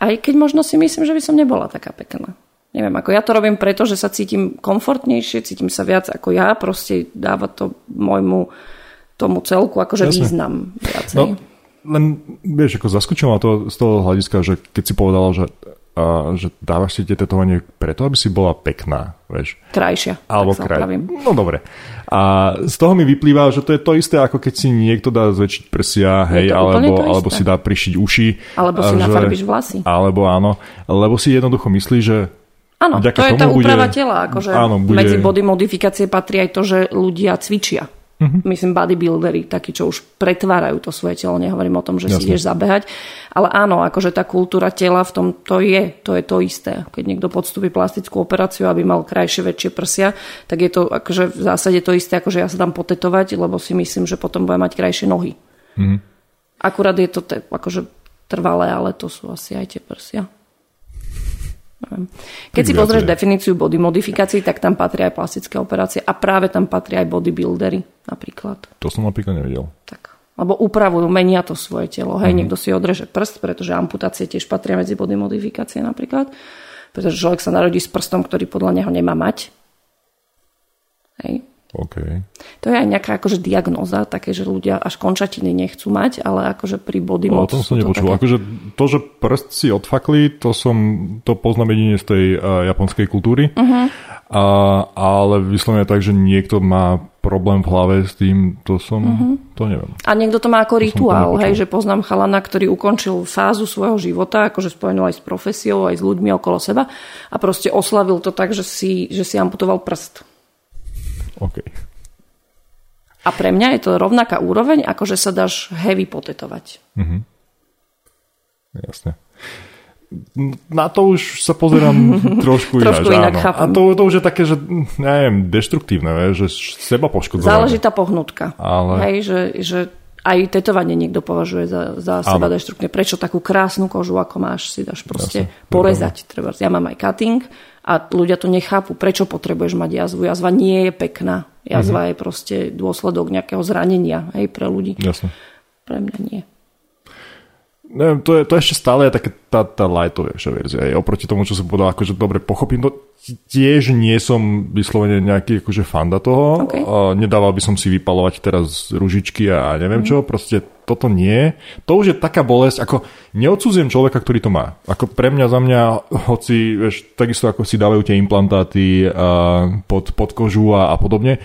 Aj keď možno si myslím, že by som nebola taká pekná. Neviem, ako ja to robím preto, že sa cítim komfortnejšie, cítim sa viac ako ja, proste dáva to môjmu tomu celku akože Jasne. význam viacej. No len, vieš, ako zaskočilo to z toho hľadiska, že keď si povedala, že, a, že dávaš si tie tetovanie preto, aby si bola pekná, vieš. Krajšia. Alebo kraj. No dobre. A z toho mi vyplýva, že to je to isté, ako keď si niekto dá zväčšiť prsia, hej, alebo, alebo si dá prišiť uši. Alebo si že, nafarbíš vlasy. Alebo áno, lebo si jednoducho myslí, že Áno, to je tá úprava bude, tela. Akože áno, bude... Medzi body modifikácie patrí aj to, že ľudia cvičia. Uh-huh. Myslím bodybuildery, takí, čo už pretvárajú to svoje telo. Nehovorím o tom, že Jasne. si ideš zabehať. Ale áno, akože tá kultúra tela v tom to je, to je to isté. Keď niekto podstúpi plastickú operáciu, aby mal krajšie, väčšie prsia, tak je to akože v zásade to isté, ako že ja sa dám potetovať, lebo si myslím, že potom bude mať krajšie nohy. Uh-huh. Akurát je to te, akože trvalé, ale to sú asi aj tie prsia. Keď si pozrieš definíciu body modifikácií, tak tam patrí aj plastické operácie a práve tam patrí aj bodybuildery napríklad. To som napríklad nevedel. Tak. Lebo upravujú, menia to svoje telo. Hej, mm-hmm. niekto si odreže prst, pretože amputácie tiež patria medzi body modifikácie napríklad. Pretože človek sa narodí s prstom, ktorý podľa neho nemá mať. Hej. Okay. To je aj nejaká akože diagnoza, také, že ľudia až končatiny nechcú mať, ale akože pri body no, o tom som nepočul. To, také... akože to, že prst si odfakli, to som, to poznám jedine z tej uh, japonskej kultúry. Uh-huh. A, ale vyslovene tak, že niekto má problém v hlave s tým, to som, mm-hmm. to neviem. A niekto to má ako to rituál, hej, že poznám chalana, ktorý ukončil fázu svojho života, akože spojenul aj s profesiou, aj s ľuďmi okolo seba a proste oslavil to tak, že si, že si amputoval prst. OK. A pre mňa je to rovnaká úroveň, ako že sa dáš heavy potetovať. Mm-hmm. Jasne na to už sa pozerám trošku, trošku inak. inak A to, to už je také, že neviem, deštruktívne, že seba poškodzovanie. Záleží tá pohnutka. Ale... Hej, že, že aj tetovanie niekto považuje za, za seba deštruktívne. Prečo takú krásnu kožu, ako máš, si dáš proste Jasne, porezať. Treba. Ja mám aj cutting a ľudia to nechápu. Prečo potrebuješ mať jazvu? Jazva nie je pekná. Jazva uh-huh. je proste dôsledok nejakého zranenia hej, pre ľudí. Jasne. Pre mňa nie neviem, to, je, to ešte stále je také tá, tá lightovejšia verzia. Je oproti tomu, čo som povedal, akože dobre, pochopím to. Tiež nie som vyslovene nejaký akože fanda toho. Okay. Nedával by som si vypalovať teraz ružičky a neviem mm. čo. Proste toto nie. To už je taká bolesť, ako neodsúziem človeka, ktorý to má. Ako pre mňa, za mňa, hoci, vieš, takisto ako si dávajú tie implantáty uh, pod, pod kožu a, a podobne,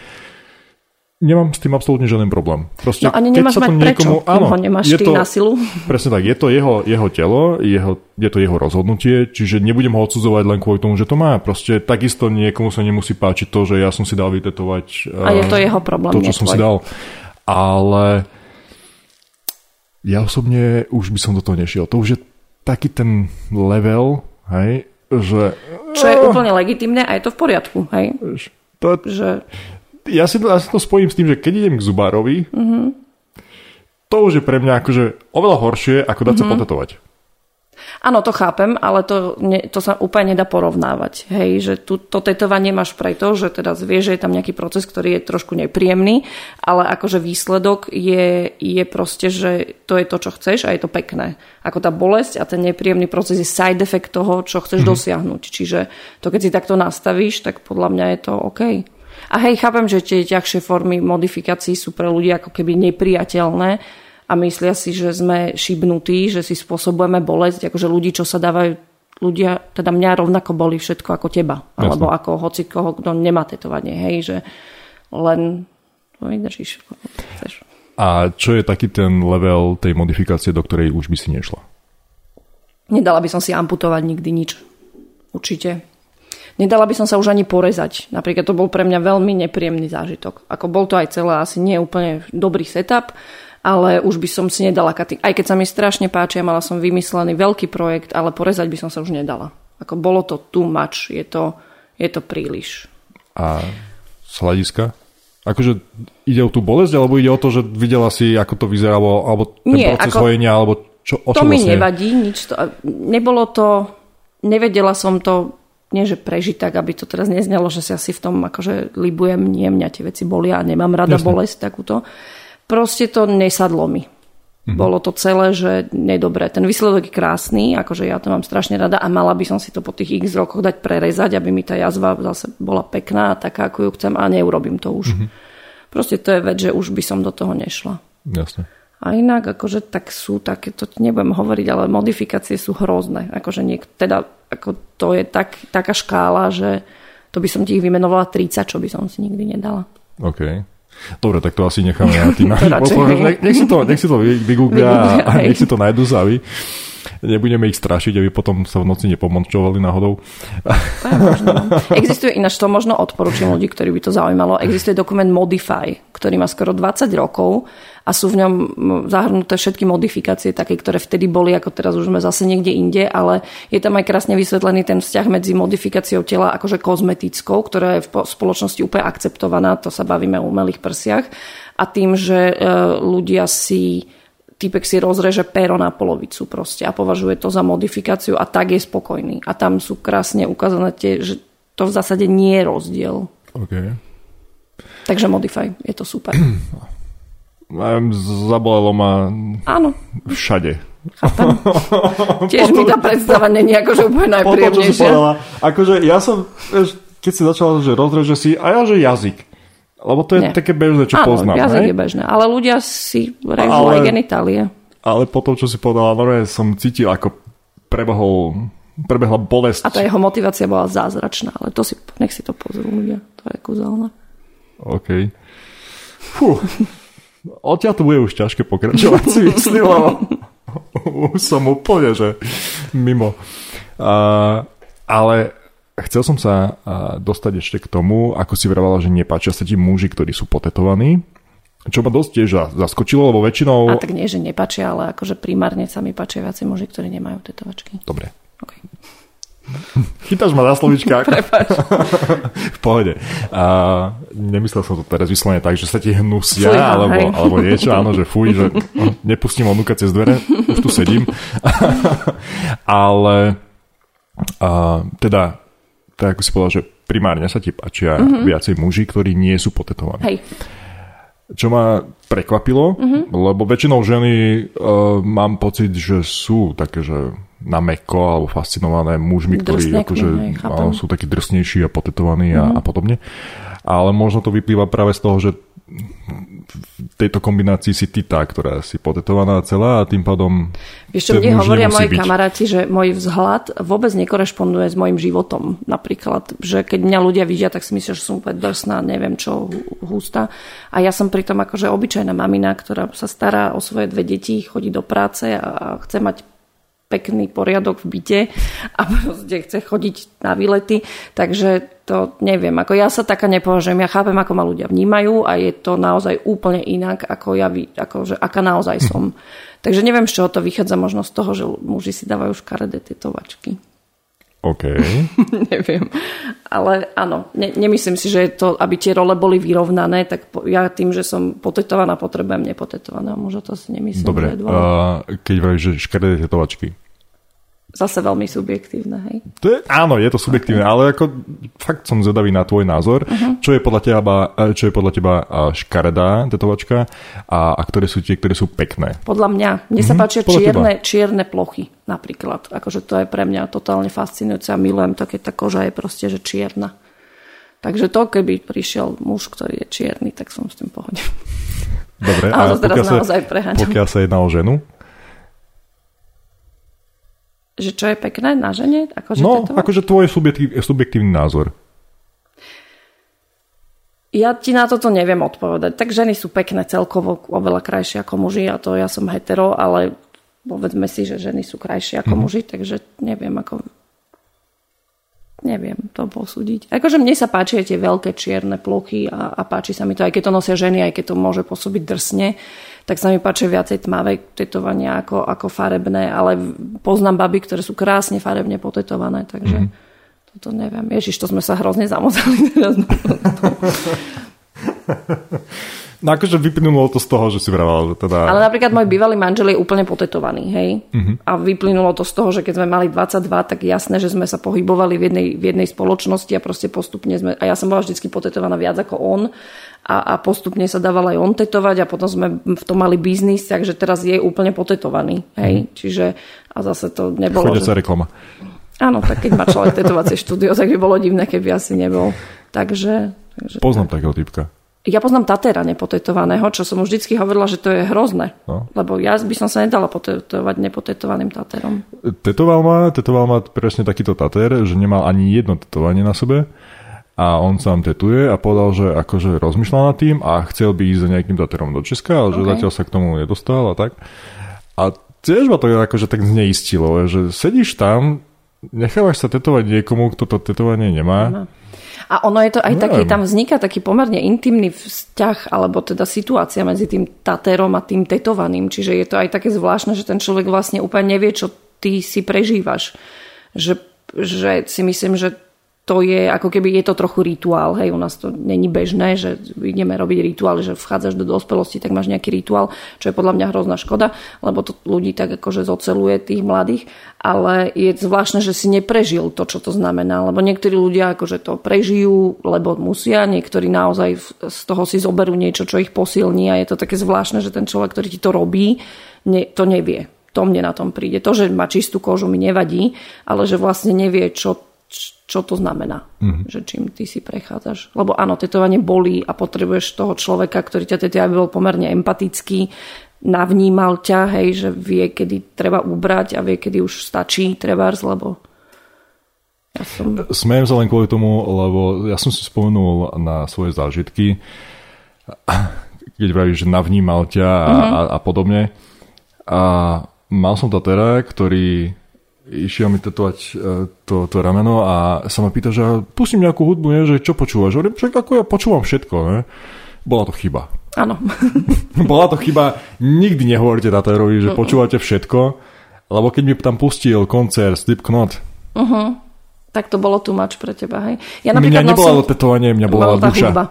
nemám s tým absolútne žiaden problém. Proste, no ani nemáš mať niekomu, prečo, áno, ho nemáš je to, na silu. Presne tak, je to jeho, jeho telo, jeho, je to jeho rozhodnutie, čiže nebudem ho odsudzovať len kvôli tomu, že to má. Proste takisto niekomu sa nemusí páčiť to, že ja som si dal vytetovať A je to jeho problém, to, čo som tvoj. si dal. Ale ja osobne už by som do toho nešiel. To už je taký ten level, hej, že... Čo je úplne legitimné a je to v poriadku, hej? To, že ja si, to, ja si to spojím s tým, že keď idem k zubárovi, mm-hmm. to už je pre mňa akože oveľa horšie, ako dať mm-hmm. sa potetovať. Áno, to chápem, ale to, ne, to sa úplne nedá porovnávať. Hej, že tu, to tetovanie máš preto, že teda vieš, že je tam nejaký proces, ktorý je trošku nepríjemný, ale akože výsledok je, je proste, že to je to, čo chceš a je to pekné. Ako tá bolesť a ten nepríjemný proces je side effect toho, čo chceš mm-hmm. dosiahnuť. Čiže to, keď si takto nastavíš, tak podľa mňa je to OK. A hej, chápem, že tie ťažšie formy modifikácií sú pre ľudí ako keby nepriateľné a myslia si, že sme šibnutí, že si spôsobujeme bolesť, akože ľudí, čo sa dávajú ľudia, teda mňa rovnako boli všetko ako teba, Jasne. alebo ako hoci koho, kto nemá tetovanie, hej, že len no, vydržíš. A čo je taký ten level tej modifikácie, do ktorej už by si nešla? Nedala by som si amputovať nikdy nič. Určite. Nedala by som sa už ani porezať. Napríklad to bol pre mňa veľmi nepríjemný zážitok. Ako bol to aj celé asi nie úplne dobrý setup, ale už by som si nedala katy. Aj keď sa mi strašne páči a mala som vymyslený veľký projekt, ale porezať by som sa už nedala. Ako bolo to too much, je to, je to príliš. A z hľadiska? Akože ide o tú bolesť, alebo ide o to, že videla si, ako to vyzeralo, alebo ten Nie, proces ako, hojenia, alebo čo, o To mi vlastne? nevadí, nič to, nebolo to, nevedela som to nie že prežiť tak, aby to teraz neznelo, že si v tom akože libujem, nie mňa tie veci boli a nemám rada Jasne. bolesť takúto. Proste to nesadlo mi. Mm-hmm. Bolo to celé, že nedobré. Ten výsledok je krásny, akože ja to mám strašne rada a mala by som si to po tých x rokoch dať prerezať, aby mi tá jazva zase bola pekná, taká, ako ju chcem a neurobím to už. Mm-hmm. Proste to je vec, že už by som do toho nešla. Jasne. A inak, akože tak sú také, to nebudem hovoriť, ale modifikácie sú hrozné. Akože niek, teda, ako to je tak, taká škála, že to by som ti ich vymenovala 30, čo by som si nikdy nedala. OK. Dobre, tak to asi necháme na tým. nech, nech, si to, nech si to vygooglia a nech si to nájdu sami nebudeme ich strašiť, aby potom sa v noci nepomončovali náhodou. Existuje ináč, to možno odporúčam ľudí, ktorí by to zaujímalo. Existuje dokument Modify, ktorý má skoro 20 rokov a sú v ňom zahrnuté všetky modifikácie také, ktoré vtedy boli, ako teraz už sme zase niekde inde, ale je tam aj krásne vysvetlený ten vzťah medzi modifikáciou tela akože kozmetickou, ktorá je v spoločnosti úplne akceptovaná, to sa bavíme o umelých prsiach, a tým, že e, ľudia si typek si rozreže pero na polovicu proste a považuje to za modifikáciu a tak je spokojný. A tam sú krásne ukázané tie, že to v zásade nie je rozdiel. Okay. Takže Modify, je to super. Zabolelo ma Áno. všade. Chápem. Tiež mi tá predstava není akože úplne najpríjemnejšia. Akože ja som, keď si začal, že rozreže si, a ja, že jazyk. Lebo to je Nie. také bežné, čo Áno, poznám. jazyk hej? je bežné, ale ľudia si režú ale, aj genitálie. Ale potom, čo si povedala, normálne som cítil, ako prebohol prebehla bolesť. A tá jeho motivácia bola zázračná, ale to si, nech si to pozrú ľudia. To je kúzelné. OK. Fú. Odtiaľ to bude už ťažké pokračovať, si myslím, lebo už som úplne, že mimo. Uh, ale chcel som sa dostať ešte k tomu, ako si vravala, že nepáčia sa ti muži, ktorí sú potetovaní. Čo ma dosť tiež zaskočilo, lebo väčšinou... A tak nie, že nepáčia, ale akože primárne sa mi páčia viacej muži, ktorí nemajú tetovačky. Dobre. Okay. Chytáš ma na slovičkách. v pohode. A nemyslel som to teraz vyslovene tak, že sa ti hnusia, Fuj, alebo, alebo niečo, áno, že fuj, že nepustím onúka cez dvere, už tu sedím. Ale a, teda, tak ako si povedal, že primárne sa ti páčia mm-hmm. viacej muži, ktorí nie sú potetovaní. Hej. Čo ma prekvapilo, mm-hmm. lebo väčšinou ženy uh, mám pocit, že sú také, že na meko alebo fascinované mužmi, ktorí akože, áno, sú takí drsnejší a potetovaní mm-hmm. a, mhm. a podobne. Ale možno to vyplýva práve z toho, že v tejto kombinácii si ty tá, ktorá si potetovaná celá a tým pádom... Vieš čo, mne hovoria moji byť. kamaráti, že môj vzhľad vôbec nekorešponduje s mojim životom. Napríklad, že keď mňa ľudia vidia, tak si myslia, že som úplne drsná, neviem čo, hustá. A ja som pritom akože obyčajná mamina, ktorá sa stará o svoje dve deti, chodí do práce a chce mať pekný poriadok v byte a proste chce chodiť na výlety, takže to neviem. Ako ja sa taká nepovažujem, ja chápem, ako ma ľudia vnímajú a je to naozaj úplne inak, ako ja, ako, že aká naozaj som. Takže neviem, z čoho to vychádza, možno z toho, že muži si dávajú škaredé tetovačky. OK. Neviem. Ale áno, ne, nemyslím si, že je to, aby tie role boli vyrovnané, tak po, ja tým, že som potetovaná, potrebujem nepotetovaná. Možno to si nemyslím. Dobre, že je uh, keď vravíš, že škaredé tetovačky, zase veľmi subjektívne, hej? To je, áno, je to subjektívne, okay. ale ako fakt som zvedavý na tvoj názor. Uh-huh. Čo je podľa teba, e, čo je podľa teba škaredá tetovačka a, a ktoré sú tie, ktoré sú pekné? Podľa mňa. Mne uh-huh. sa mhm, páčia čierne, čierne plochy napríklad. Akože to je pre mňa totálne fascinujúce a milujem to, keď tá koža je proste, že čierna. Takže to, keby prišiel muž, ktorý je čierny, tak som s tým pohodil. Dobre, a, a pokiaľ, sa, pokiaľ sa jedná o ženu? Že čo je pekné na žene? Akože no, to? akože tvoj subjektív, subjektívny názor. Ja ti na toto neviem odpovedať. Tak ženy sú pekné celkovo, oveľa krajšie ako muži a to ja som hetero, ale povedzme si, že ženy sú krajšie ako mm. muži, takže neviem ako neviem to posúdiť. Akože mne sa páčia tie veľké čierne plochy a, a páči sa mi to, aj keď to nosia ženy, aj keď to môže pôsobiť drsne tak sa mi páči viacej tmavé tetovania ako, ako farebné, ale poznám baby, ktoré sú krásne farebne potetované, takže mm-hmm. toto neviem. Ježiš, to sme sa hrozne zamotali teraz. No akože vyplynulo to z toho, že si vravala. Teda... Ale napríklad môj bývalý manžel je úplne potetovaný, hej? Uh-huh. A vyplynulo to z toho, že keď sme mali 22, tak jasné, že sme sa pohybovali v jednej, v jednej spoločnosti a proste postupne sme... A ja som bola vždy potetovaná viac ako on a, a postupne sa dával aj on tetovať a potom sme v tom mali biznis, takže teraz je úplne potetovaný, hej? Uh-huh. Čiže a zase to nebolo... Chodia že... reklama. Áno, tak keď má človek tetovacie štúdio, tak by bolo divné, keby asi nebol. Takže... takže Poznám tak. takého typka. Ja poznám Tatera nepotetovaného, čo som už vždycky hovorila, že to je hrozné. No. Lebo ja by som sa nedala potetovať nepotetovaným Taterom. Tetoval ma, tetoval ma presne takýto Tater, že nemal ani jedno tetovanie na sebe a on sám tetuje a povedal, že akože rozmýšľal nad tým a chcel by ísť za nejakým Taterom do Česka, ale okay. že zatiaľ sa k tomu nedostal a tak. A tiež ma to akože tak zneistilo, že sedíš tam, nechávaš sa tetovať niekomu, kto to tetovanie nemá. Aha a ono je to aj taký, tam vzniká taký pomerne intimný vzťah, alebo teda situácia medzi tým tatérom a tým tetovaným. Čiže je to aj také zvláštne, že ten človek vlastne úplne nevie, čo ty si prežívaš. Že, že si myslím, že to je ako keby je to trochu rituál. Hej, u nás to není bežné, že ideme robiť rituál, že vchádzaš do dospelosti, tak máš nejaký rituál, čo je podľa mňa hrozná škoda, lebo to ľudí tak akože zoceluje tých mladých, ale je zvláštne, že si neprežil to, čo to znamená, lebo niektorí ľudia akože to prežijú, lebo musia, niektorí naozaj z toho si zoberú niečo, čo ich posilní a je to také zvláštne, že ten človek, ktorý ti to robí, ne, to nevie. To mne na tom príde. To, že má čistú kožu, mi nevadí, ale že vlastne nevie, čo čo to znamená, mm-hmm. že čím ty si prechádzaš. Lebo áno, tetovanie bolí a potrebuješ toho človeka, ktorý ťa tetuje, aby bol pomerne empatický, navnímal ťa, hej, že vie, kedy treba ubrať a vie, kedy už stačí trebárs, lebo Ja som... Smejem sa len kvôli tomu, lebo ja som si spomenul na svoje zážitky, keď vravíš, že navnímal ťa a, uh-huh. a, a podobne. A mal som Tatera, ktorý išiel mi tetovať e, to, to rameno a sa ma pýta, že pustím nejakú hudbu, nie? že čo počúvaš? Hovorím, však ako ja počúvam všetko. Ne? Bola to chyba. Áno. Bola to chyba. Nikdy nehovoríte Taterovi, že počúvate všetko, lebo keď mi tam pustil koncert Slipknot, uh-huh tak to bolo tu mač pre teba, hej? Ja mňa nebolo nosil... tetovanie, mňa bola duša. Hudba.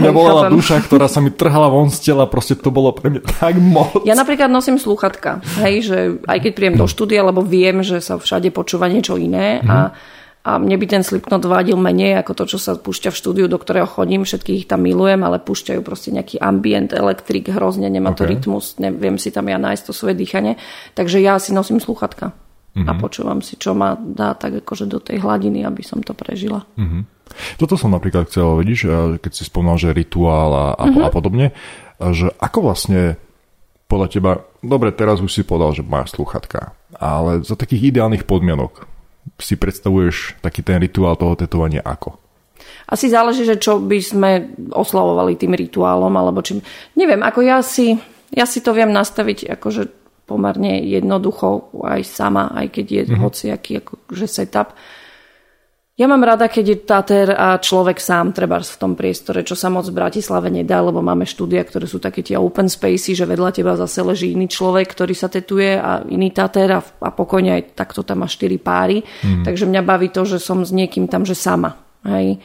Mňa hej, bola chápem. duša, ktorá sa mi trhala von z tela, proste to bolo pre mňa tak moc. Ja napríklad nosím slúchatka, hej, že aj keď príjem do štúdia, lebo viem, že sa všade počúva niečo iné a mm. A mne by ten Slipknot vadil menej ako to, čo sa púšťa v štúdiu, do ktorého chodím. Všetkých ich tam milujem, ale púšťajú proste nejaký ambient, elektrik, hrozne, nemá okay. to rytmus, neviem si tam ja nájsť to svoje dýchanie. Takže ja si nosím sluchatka mm-hmm. a počúvam si, čo ma dá tak akože do tej hladiny, aby som to prežila. Mm-hmm. Toto som napríklad chcel, vidíš, keď si spomínal, že rituál a, a, mm-hmm. a podobne, že ako vlastne podľa teba, dobre, teraz už si povedal, že máš sluchatka, ale za takých ideálnych podmienok si predstavuješ taký ten rituál toho tetovania ako? Asi záleží, že čo by sme oslavovali tým rituálom, alebo čím. Neviem, ako ja si, ja si to viem nastaviť akože pomerne jednoducho aj sama, aj keď je mm-hmm. hociaký akože setup. Ja mám rada, keď je Tater a človek sám treba v tom priestore, čo sa moc v Bratislave nedá, lebo máme štúdia, ktoré sú také tie open spacey, že vedľa teba zase leží iný človek, ktorý sa tetuje a iný Tater a, a pokojne aj takto tam má štyri páry. Mm. Takže mňa baví to, že som s niekým tam, že sama. Hej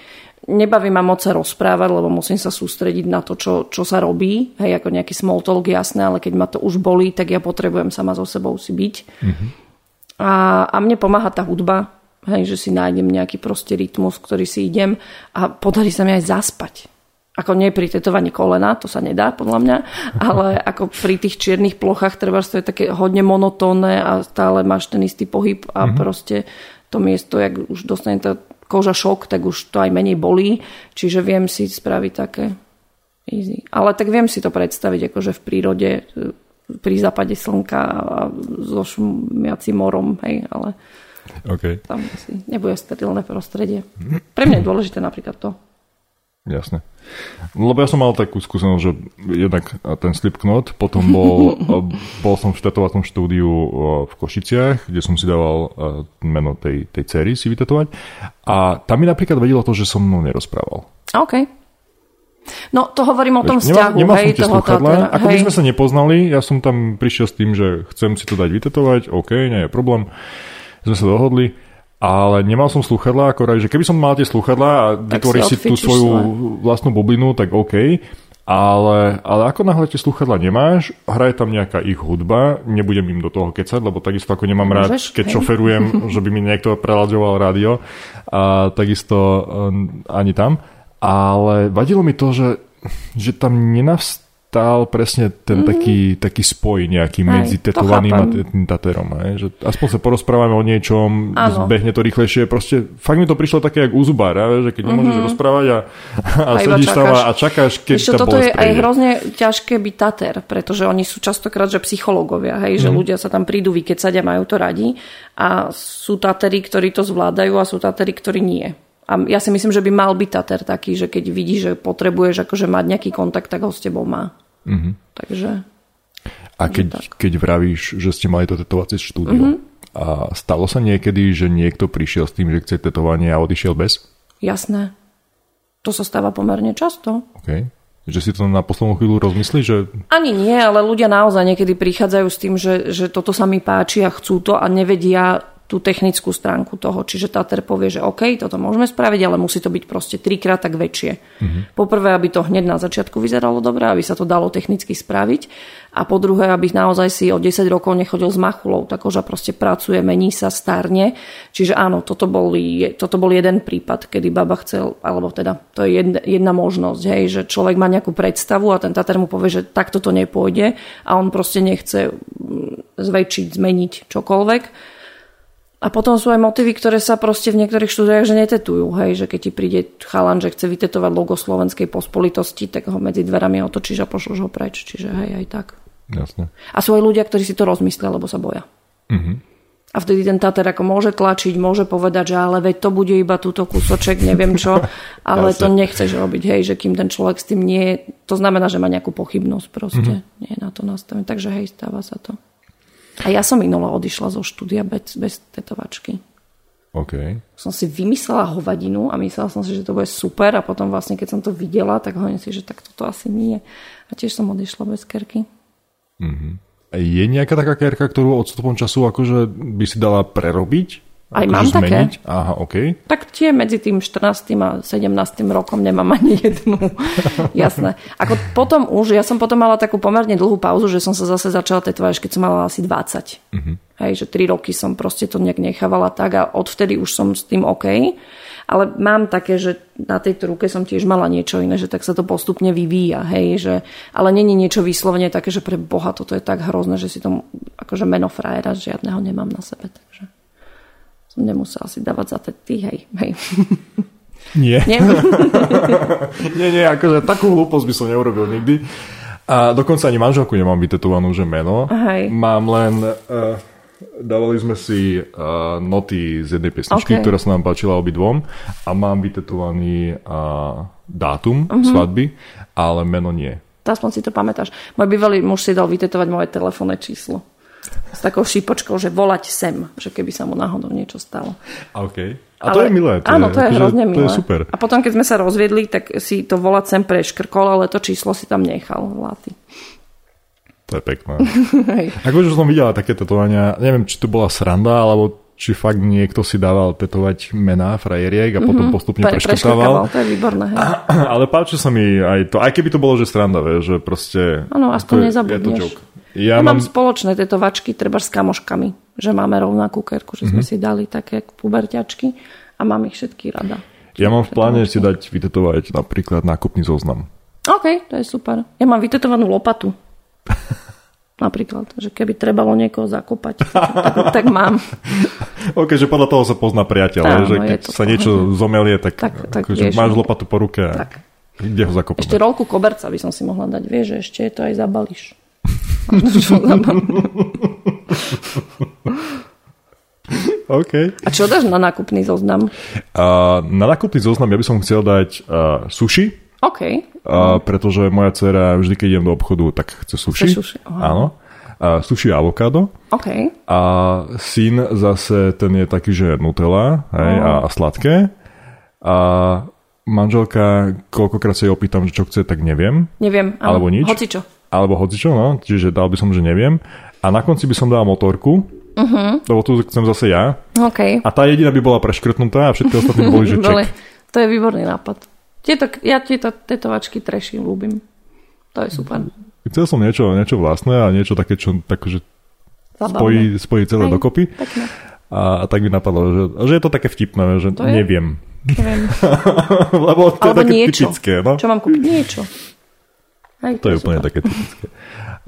nebaví ma moc sa rozprávať, lebo musím sa sústrediť na to, čo, čo sa robí. Hej, ako nejaký small talk, jasné, ale keď ma to už bolí, tak ja potrebujem sama so sebou si byť. Mm-hmm. A, a mne pomáha tá hudba, hej, že si nájdem nejaký proste rytmus, ktorý si idem a podarí sa mi aj zaspať. Ako nie pri tetovaní kolena, to sa nedá podľa mňa, ale ako pri tých čiernych plochách treba to je také hodne monotónne a stále máš ten istý pohyb a mm-hmm. proste to miesto, jak už dostane to koža šok, tak už to aj menej bolí, čiže viem si spraviť také easy. Ale tak viem si to predstaviť akože v prírode pri západe slnka a so šumiacim morom, hej, ale okay. tam asi nebude sterilné prostredie. Pre mňa je dôležité napríklad to. Jasne. Lebo ja som mal takú skúsenosť, že jednak ten Slipknot, potom bol, bol som v tetovacom štúdiu v Košiciach, kde som si dával meno tej, tej cery si vytetovať a tam mi napríklad vedelo to, že som mnou nerozprával. OK. No, to hovorím o tom Veď, vzťahu, nemá, hej, toho teda, Ako hej. by sme sa nepoznali, ja som tam prišiel s tým, že chcem si to dať vytetovať, OK, nie je problém, sme sa dohodli ale nemal som sluchadla, akorát, že keby som mal tie sluchadla a vytvoríš si tú svoju vlastnú bublinu, tak OK. Ale, ale ako náhle tie sluchadla nemáš, hraje tam nejaká ich hudba, nebudem im do toho kecať, lebo takisto ako nemám rád, Môžeš, keď hej. šoferujem, že by mi niekto preladzoval rádio, a takisto um, ani tam. Ale vadilo mi to, že, že tam nenavst stál presne ten mm-hmm. taký, taký spoj nejaký Aj, medzi tetovaným a tým taterom. Že aspoň sa porozprávame o niečom, ano. zbehne to rýchlejšie. Proste fakt mi to prišlo také jak u zubára, že keď nemôžeš mm-hmm. rozprávať a, a, a sedíš tam a čakáš, keď Ešte, tá toto je aj hrozne ťažké byť tater, pretože oni sú častokrát, že psychológovia, hej, mm-hmm. že mhm. ľudia sa tam prídu vykecať a majú to radi a sú tatery, ktorí to zvládajú a sú tatery, ktorí nie. A ja si myslím, že by mal byť tater taký, že keď vidí, že potrebuješ akože mať nejaký kontakt, tak ho s tebou má. Mm-hmm. Takže... A keď, keď vravíš, že ste mali to tetovacie štúdio, mm-hmm. a stalo sa niekedy, že niekto prišiel s tým, že chce tetovanie a odišiel bez? Jasné. To sa stáva pomerne často. Okay. Že si to na poslednú chvíľu rozmyslí? Že... Ani nie, ale ľudia naozaj niekedy prichádzajú s tým, že, že toto sa mi páči a chcú to a nevedia tú technickú stránku toho. Čiže Tater povie, že OK, toto môžeme spraviť, ale musí to byť proste trikrát tak väčšie. Mm-hmm. Poprvé, aby to hneď na začiatku vyzeralo dobre, aby sa to dalo technicky spraviť. A po druhé, aby naozaj si o 10 rokov nechodil s machulou. Tá koža proste pracuje, mení sa, starne. Čiže áno, toto bol, toto bol jeden prípad, kedy baba chcel, alebo teda to je jedna, jedna možnosť, hej, že človek má nejakú predstavu a ten Tater mu povie, že takto to nepôjde a on proste nechce mm, zväčšiť, zmeniť čokoľvek a potom sú aj motívy, ktoré sa proste v niektorých štúdiách že netetujú. Hej, že keď ti príde chalan, že chce vytetovať logo slovenskej pospolitosti, tak ho medzi dverami otočíš a pošloš ho preč. Čiže hej, aj tak. Jasne. A sú aj ľudia, ktorí si to rozmyslia, lebo sa boja. Mm-hmm. A vtedy ten Tater ako môže tlačiť, môže povedať, že ale veď to bude iba túto kúsoček, neviem čo, ale to nechceš robiť, hej, že kým ten človek s tým nie je, to znamená, že má nejakú pochybnosť proste, mm-hmm. nie je na to nastavené. Takže hej, stáva sa to. A ja som minula odišla zo štúdia bez, bez tetovačky. OK. Som si vymyslela hovadinu a myslela som si, že to bude super a potom vlastne, keď som to videla, tak hovorím si, že tak toto asi nie. A tiež som odišla bez kerky. Mm-hmm. Je nejaká taká kerka, ktorú odstupom času akože by si dala prerobiť? Aj mám zmeniť? také. Aha, OK. Tak tie medzi tým 14. a 17. rokom nemám ani jednu. Jasné. Ako potom už, ja som potom mala takú pomerne dlhú pauzu, že som sa zase začala tetovať, keď som mala asi 20. Uh-huh. Hej, že 3 roky som proste to nejak nechávala tak a odvtedy už som s tým OK. Ale mám také, že na tejto ruke som tiež mala niečo iné, že tak sa to postupne vyvíja, hej, že, ale není niečo vyslovene také, že pre Boha toto je tak hrozné, že si to akože meno frajera žiadneho nemám na sebe, takže som nemusela si dávať za tety, hej, hej. Nie. Nie? nie, nie, akože takú hlúposť by som neurobil nikdy. A dokonca ani manželku nemám vytetovanú, že meno. Hej. Mám len... Uh, dávali sme si uh, noty z jednej pesničky, okay. ktorá sa nám páčila obidvom a mám vytetovaný uh, dátum uh-huh. svadby, ale meno nie. Aspoň si to pamätáš. Môj bývalý muž si dal vytetovať moje telefónne číslo. S takou šípočkou, že volať sem, že keby sa mu náhodou niečo stalo. OK. A to ale, je milé. To áno, to je, je hrozne milé. To je super. A potom, keď sme sa rozviedli, tak si to volať sem preškrkol, ale to číslo si tam nechal. Láty. To je pekné. Už som videla také tetovania, neviem, či to bola sranda, alebo či fakt niekto si dával tetovať mená frajeriek a potom mm-hmm. postupne Pre, preškrtával. To je výborné. Hej. Ale páči sa mi aj to, aj keby to bolo, že sranda, vie, že proste... Áno, aspoň nezabudneš. Ja, ja mám... mám spoločné tetovačky, treba s kamoškami, že máme rovnakú kerku, že sme mm-hmm. si dali také puberťačky a mám ich všetky rada. Ja mám v pláne si dať vytetovať napríklad nákupný zoznam. OK, to je super. Ja mám vytetovanú lopatu. Napríklad, že keby trebalo niekoho zakopať, tak, tak mám. OK, že podľa toho sa pozná priateľ, Áno, že keď sa to, niečo zomelie, tak, tak, tak akože vieš, máš lopatu po ruke tak. kde ho zakopať. Ešte rolku koberca by som si mohla dať, vieš, že ešte to aj zabališ. OK. A čo dáš na nákupný zoznam? Uh, na nákupný zoznam ja by som chcel dať uh, sushi, OK. A, pretože moja dcera vždy, keď idem do obchodu, tak chce sushi. Chce sushi, Áno. A sushi a avokádo. OK. A syn zase, ten je taký, že nutella hej, a, a sladké. A manželka, koľkokrát sa jej opýtam, že čo chce, tak neviem. Neviem, áno. Alebo nič. Hocičo. Alebo hocičo, no. Čiže dal by som, že neviem. A na konci by som dal motorku, uh-huh. lebo tu chcem zase ja. Okay. A tá jediná by bola preškrtnutá a všetky ostatné boli, že ček. To je výborný nápad. Tieto, ja tieto tetovačky treším, ľúbim. To je super. Chcel som niečo, niečo vlastné a niečo také, čo takže spojí, spojí celé Aj, dokopy. A, a tak by napadlo, že, že je to také vtipné, že to je? neviem. Neviem. Lebo to Alebo je také niečo. typické. No? Čo mám kúpiť? Niečo. Aj, to, to je úplne také typické.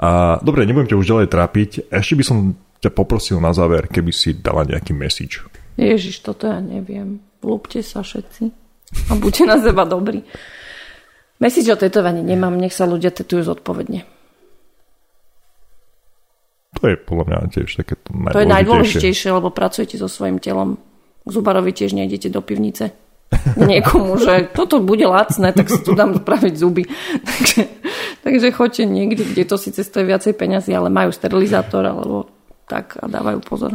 A, dobre, nebudem ťa už ďalej trápiť. Ešte by som ťa poprosil na záver, keby si dala nejaký message. Ježiš, toto ja neviem. Lúbte sa všetci. A buďte na seba dobrí. Message o tetovaní nemám, nech sa ľudia tetujú zodpovedne. To je podľa mňa tiež také to najdôležitejšie. To je najdôležitejšie, lebo pracujete so svojím telom. K zubarovi tiež nejdete do pivnice. Niekomu, že toto bude lacné, tak si tu dám spraviť zuby. takže, takže choďte niekde, kde to síce stojí viacej peňazí, ale majú sterilizátor alebo tak a dávajú pozor.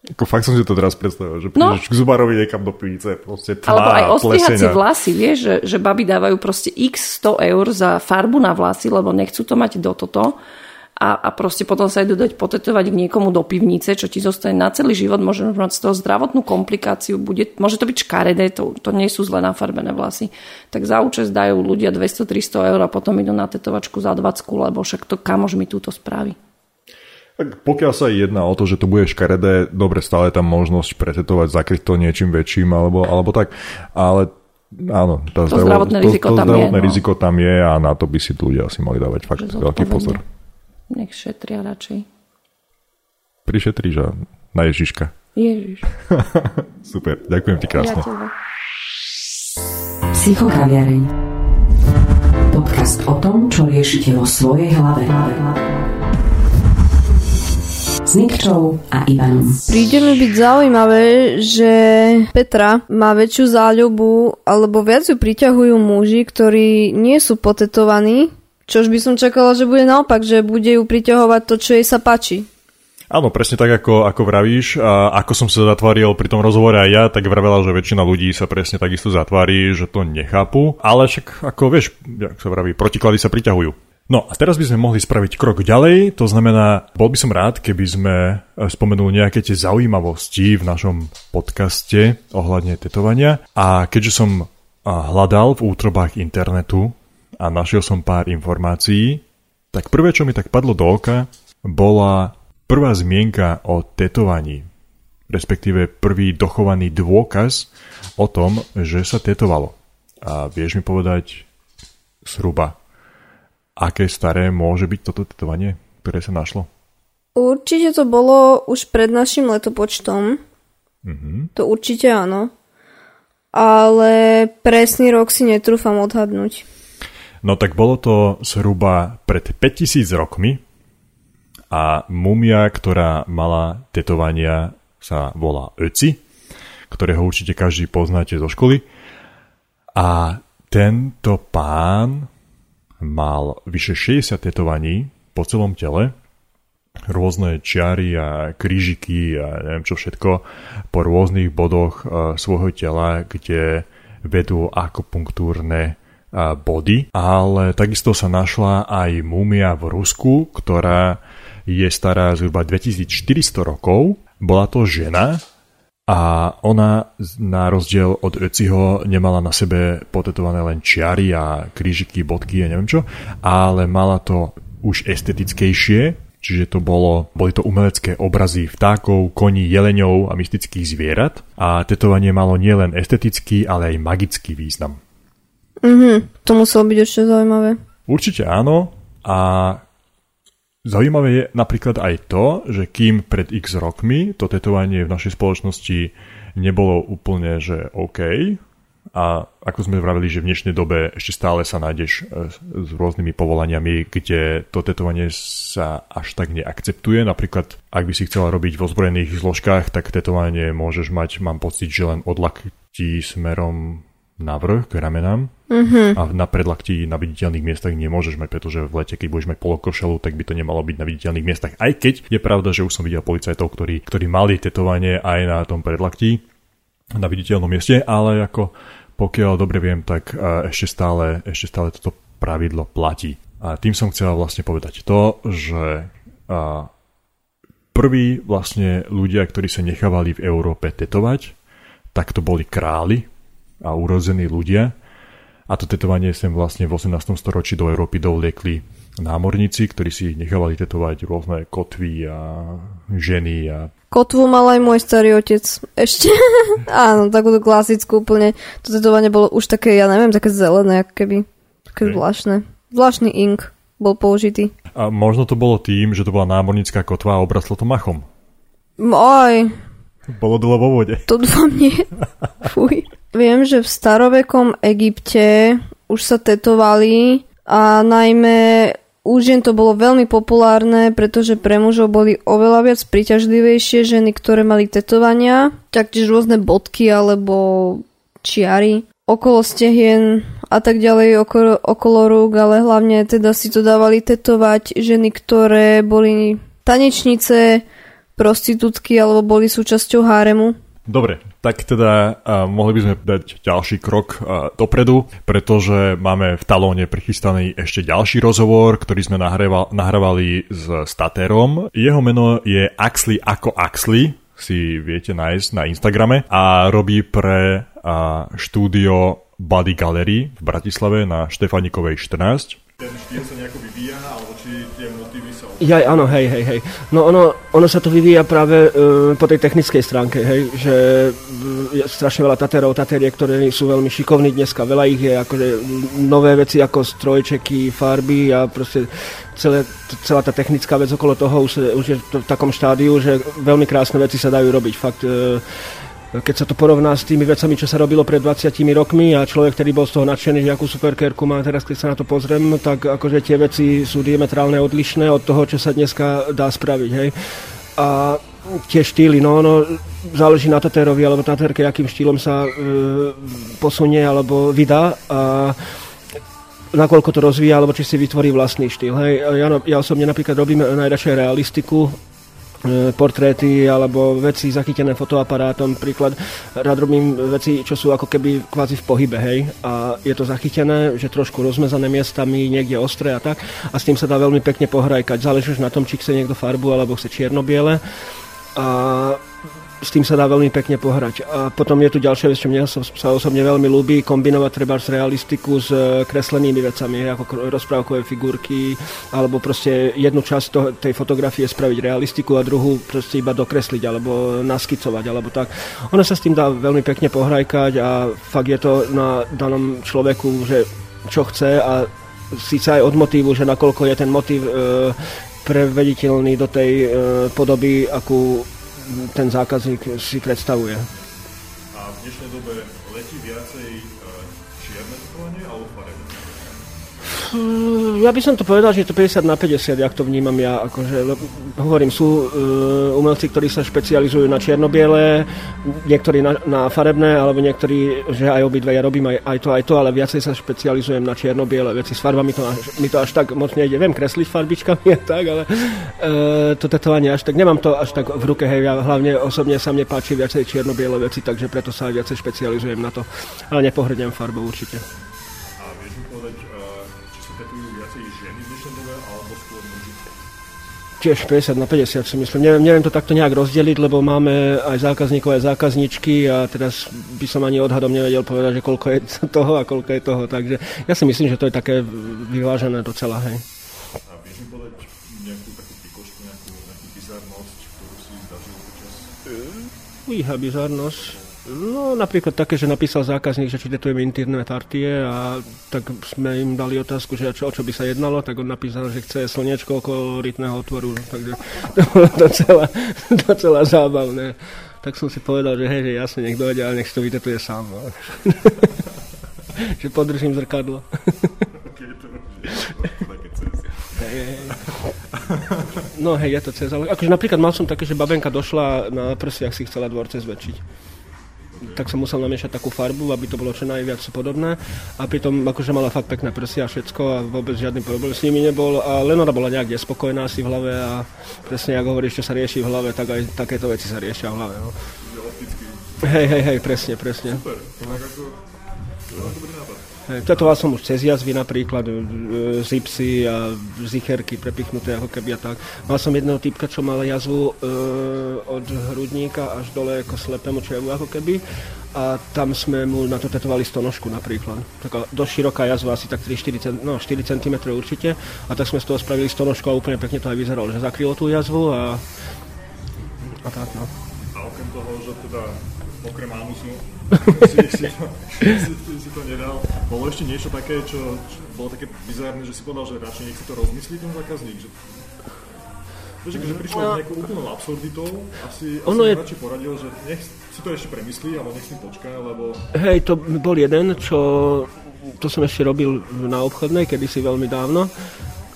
Ako fakt som si to teraz predstavil, že no. k zubarovi niekam do pivice, proste tmá, Alebo aj ostrihať si vlasy, vieš, že, že baby dávajú proste x 100 eur za farbu na vlasy, lebo nechcú to mať do toto a, a proste potom sa idú dať potetovať k niekomu do pivnice, čo ti zostane na celý život, môže mať z toho zdravotnú komplikáciu, bude, môže to byť škaredé, to, to nie sú zle nafarbené vlasy. Tak za účest dajú ľudia 200-300 eur a potom idú na tetovačku za 20, lebo však to kamož mi túto spraví. Tak pokiaľ sa jedná o to, že to bude škaredé, dobre, stále tam možnosť pretetovať, zakryť to niečím väčším alebo, alebo tak, ale áno, tá to zdravotné, riziko, to tam zdravotné je, no. riziko tam je a na to by si ľudia asi mali dávať fakt veľký pozor. Nech šetria radšej. Prišetríš a na Ježiška. Ježiš. Super, ďakujem ti krásne. Ja Psychokaviareň. Podcast o tom, čo riešite vo svojej hlave. s Nikčou a Ivanom. Príde mi byť zaujímavé, že Petra má väčšiu záľubu, alebo viac ju priťahujú muži, ktorí nie sú potetovaní, čož by som čakala, že bude naopak, že bude ju priťahovať to, čo jej sa páči. Áno, presne tak, ako, ako vravíš. A ako som sa zatváril pri tom rozhovore aj ja, tak vravela, že väčšina ľudí sa presne takisto zatvári, že to nechápu. Ale však, ako vieš, jak sa vraví, protiklady sa priťahujú. No a teraz by sme mohli spraviť krok ďalej, to znamená, bol by som rád, keby sme e, spomenuli nejaké tie zaujímavosti v našom podcaste ohľadne tetovania. A keďže som hľadal v útrobách internetu a našiel som pár informácií, tak prvé, čo mi tak padlo do oka, bola prvá zmienka o tetovaní, respektíve prvý dochovaný dôkaz o tom, že sa tetovalo. A vieš mi povedať zhruba, aké staré môže byť toto tetovanie, ktoré sa našlo? Určite to bolo už pred našim letopočtom. Mm-hmm. To určite áno. Ale presný rok si netrúfam odhadnúť. No tak bolo to zhruba pred 5000 rokmi a mumia, ktorá mala tetovania, sa volá Öci, ktorého určite každý poznáte zo školy. A tento pán mal vyše 60 tetovaní po celom tele, rôzne čiary a krížiky a neviem čo všetko po rôznych bodoch uh, svojho tela, kde vedú akupunktúrne body, ale takisto sa našla aj múmia v Rusku, ktorá je stará zhruba 2400 rokov. Bola to žena, a ona na rozdiel od Öciho nemala na sebe potetované len čiary a krížiky, bodky a neviem čo, ale mala to už estetickejšie, čiže to bolo, boli to umelecké obrazy vtákov, koní, jeleňov a mystických zvierat a tetovanie malo nielen estetický, ale aj magický význam. Mhm, to muselo byť ešte zaujímavé. Určite áno a Zaujímavé je napríklad aj to, že kým pred x rokmi to tetovanie v našej spoločnosti nebolo úplne, že OK, a ako sme vravili, že v dnešnej dobe ešte stále sa nájdeš e, s rôznymi povolaniami, kde to tetovanie sa až tak neakceptuje. Napríklad, ak by si chcela robiť v ozbrojených zložkách, tak tetovanie môžeš mať, mám pocit, že len od lakti smerom navrh k ramenám uh-huh. a na predlakti na viditeľných miestach nemôžeš mať, pretože v lete, keď budeš mať polokošelu, tak by to nemalo byť na viditeľných miestach. Aj keď je pravda, že už som videl policajtov, ktorí, ktorí mali tetovanie aj na tom predlakti na viditeľnom mieste, ale ako pokiaľ dobre viem, tak ešte stále, ešte stále toto pravidlo platí. A tým som chcel vlastne povedať to, že prví vlastne ľudia, ktorí sa nechávali v Európe tetovať, tak to boli králi, a urození ľudia. A to tetovanie sem vlastne v 18. storočí do Európy dovliekli námorníci, ktorí si nechávali tetovať rôzne kotvy a ženy a Kotvu mal aj môj starý otec. Ešte. Áno, takúto klasickú úplne. To tetovanie bolo už také, ja neviem, také zelené, ako keby. Také okay. zvláštne. Zvláštny ink bol použitý. A možno to bolo tým, že to bola námornícká kotva a obraslo to machom. Oj. Bolo dole vo vode. To dúfam nie. Fuj. Viem, že v starovekom Egypte už sa tetovali a najmä u žien to bolo veľmi populárne, pretože pre mužov boli oveľa viac príťažlivejšie ženy, ktoré mali tetovania, taktiež rôzne bodky alebo čiary okolo stehien a tak ďalej okolo, okolo rúk, ale hlavne teda si to dávali tetovať ženy, ktoré boli tanečnice, prostitútky alebo boli súčasťou háremu. Dobre, tak teda uh, mohli by sme dať ďalší krok uh, dopredu, pretože máme v Talóne prichystaný ešte ďalší rozhovor, ktorý sme nahrával, nahrávali s Staterom. Jeho meno je Axley ako Axley, si viete nájsť na Instagrame a robí pre uh, štúdio Body Gallery v Bratislave na Štefanikovej 14. Ten štýl sa nejako vyvíja, alebo či ja, áno, hej, hej, hej. No ono, ono sa to vyvíja práve uh, po tej technickej stránke, hej, že je strašne veľa taterov, taterie, ktoré sú veľmi šikovní dneska, veľa ich je, akože nové veci ako strojčeky, farby a proste celé, celá tá technická vec okolo toho už, už je v takom štádiu, že veľmi krásne veci sa dajú robiť, fakt uh, keď sa to porovná s tými vecami, čo sa robilo pred 20 rokmi a človek, ktorý bol z toho nadšený, že akú superkerku má teraz, keď sa na to pozriem, tak akože tie veci sú diametrálne odlišné od toho, čo sa dneska dá spraviť. Hej. A tie štýly, no, no záleží na tatérovi alebo tatérke, akým štýlom sa e, posunie alebo vydá a nakoľko to rozvíja, alebo či si vytvorí vlastný štýl. Hej. Ja, ja osobne napríklad robím najradšej realistiku, portréty alebo veci zachytené fotoaparátom. Príklad, rád robím veci, čo sú ako keby kvázi v pohybe, hej. A je to zachytené, že trošku rozmezané miestami, niekde ostré a tak. A s tým sa dá veľmi pekne pohrajkať. Záleží už na tom, či chce niekto farbu alebo chce čierno-biele a s tým sa dá veľmi pekne pohrať. A potom je tu ďalšia vec, čo mne sa osobne veľmi ľúbi, kombinovať treba z realistiku s e, kreslenými vecami, ako rozprávkové figurky, alebo proste jednu časť toho, tej fotografie spraviť realistiku a druhú proste iba dokresliť, alebo naskycovať, alebo tak. Ono sa s tým dá veľmi pekne pohrajkať a fakt je to na danom človeku, že čo chce a síce aj od motívu, že nakoľko je ten motív e, prevediteľný do tej e, podoby, akú ten zákazník si predstavuje. A v dnešnej dobe Ja by som to povedal, že je to 50 na 50, jak to vnímam ja. Akože, hovorím, sú uh, umelci, ktorí sa špecializujú na čierno-biele, niektorí na, na farebné, alebo niektorí, že aj obidve ja robím aj, aj to, aj to, ale viacej sa špecializujem na čierno-biele veci. S farbami to, mi to až tak moc nejde. Viem kresliť farbičkami tak, ale uh, to tetovanie až tak, nemám to až tak v ruke, hej, ja hlavne osobne sa mne páči viacej čierno-biele veci, takže preto sa aj viacej špecializujem na to. Ale nepohrdnem farbou určite. Tiež 50 na 50 si myslím. Neviem, neviem to takto nejak rozdeliť, lebo máme aj zákazníkov, aj zákazničky a teraz by som ani odhadom nevedel povedať, že koľko je toho a koľko je toho. Takže ja si myslím, že to je také vyvážené docela. Hej. A vieš mi povedať nejakú takú pikošku, nejakú, nejakú bizarnosť, ktorú si zažil počas? Ujíha bizarnosť. No napríklad také, že napísal zákazník, že či detujeme interne partie a tak sme im dali otázku, že čo, o čo by sa jednalo, tak on napísal, že chce slniečko okolo rytného otvoru, takže to bolo docela, docela zábavné. Tak som si povedal, že hej, že jasne, nech dojde, ale nech si to vytetuje sám. No. že podržím zrkadlo. No hej, je to cez, ale akože napríklad mal som také, že babenka došla na prsiach si chcela dvorce zväčšiť tak som musel namiešať takú farbu, aby to bolo čo najviac podobné. A pritom akože mala fakt pekné prsia a všetko a vôbec žiadny problém s nimi nebol. A len ona bola nejak nespokojná si v hlave a presne ako hovoríš, čo sa rieši v hlave, tak aj takéto veci sa riešia v hlave. No. Hej, hej, hej, presne, presne. Super. Tak ako, Tetoval som už cez jazvy napríklad, e, zipsy a zicherky prepichnuté ako keby a tak. Mal som jedného typka, čo mal jazvu e, od hrudníka až dole ako slepému čevu ako keby a tam sme mu na to tetovali stonožku napríklad. Taká dosť široká jazva, asi tak 3-4 no, 4 cm určite a tak sme z toho spravili stonožku a úplne pekne to aj vyzeralo, že zakrylo tú jazvu a, a tak no. A okrem toho, že teda okrem ánusu si, si, to, si, si to nedal. Bolo ešte niečo také, čo, čo bolo také bizárne, že si povedal, že radšej nech si to rozmyslí ten zákazník, že Vieš, že prišlo no. nejakou úplnou absurditou, asi, ono asi je... radšej poradil, že nech si to ešte premyslí, alebo nech si počká, lebo... Hej, to bol jeden, čo to som ešte robil na obchodnej, kedysi veľmi dávno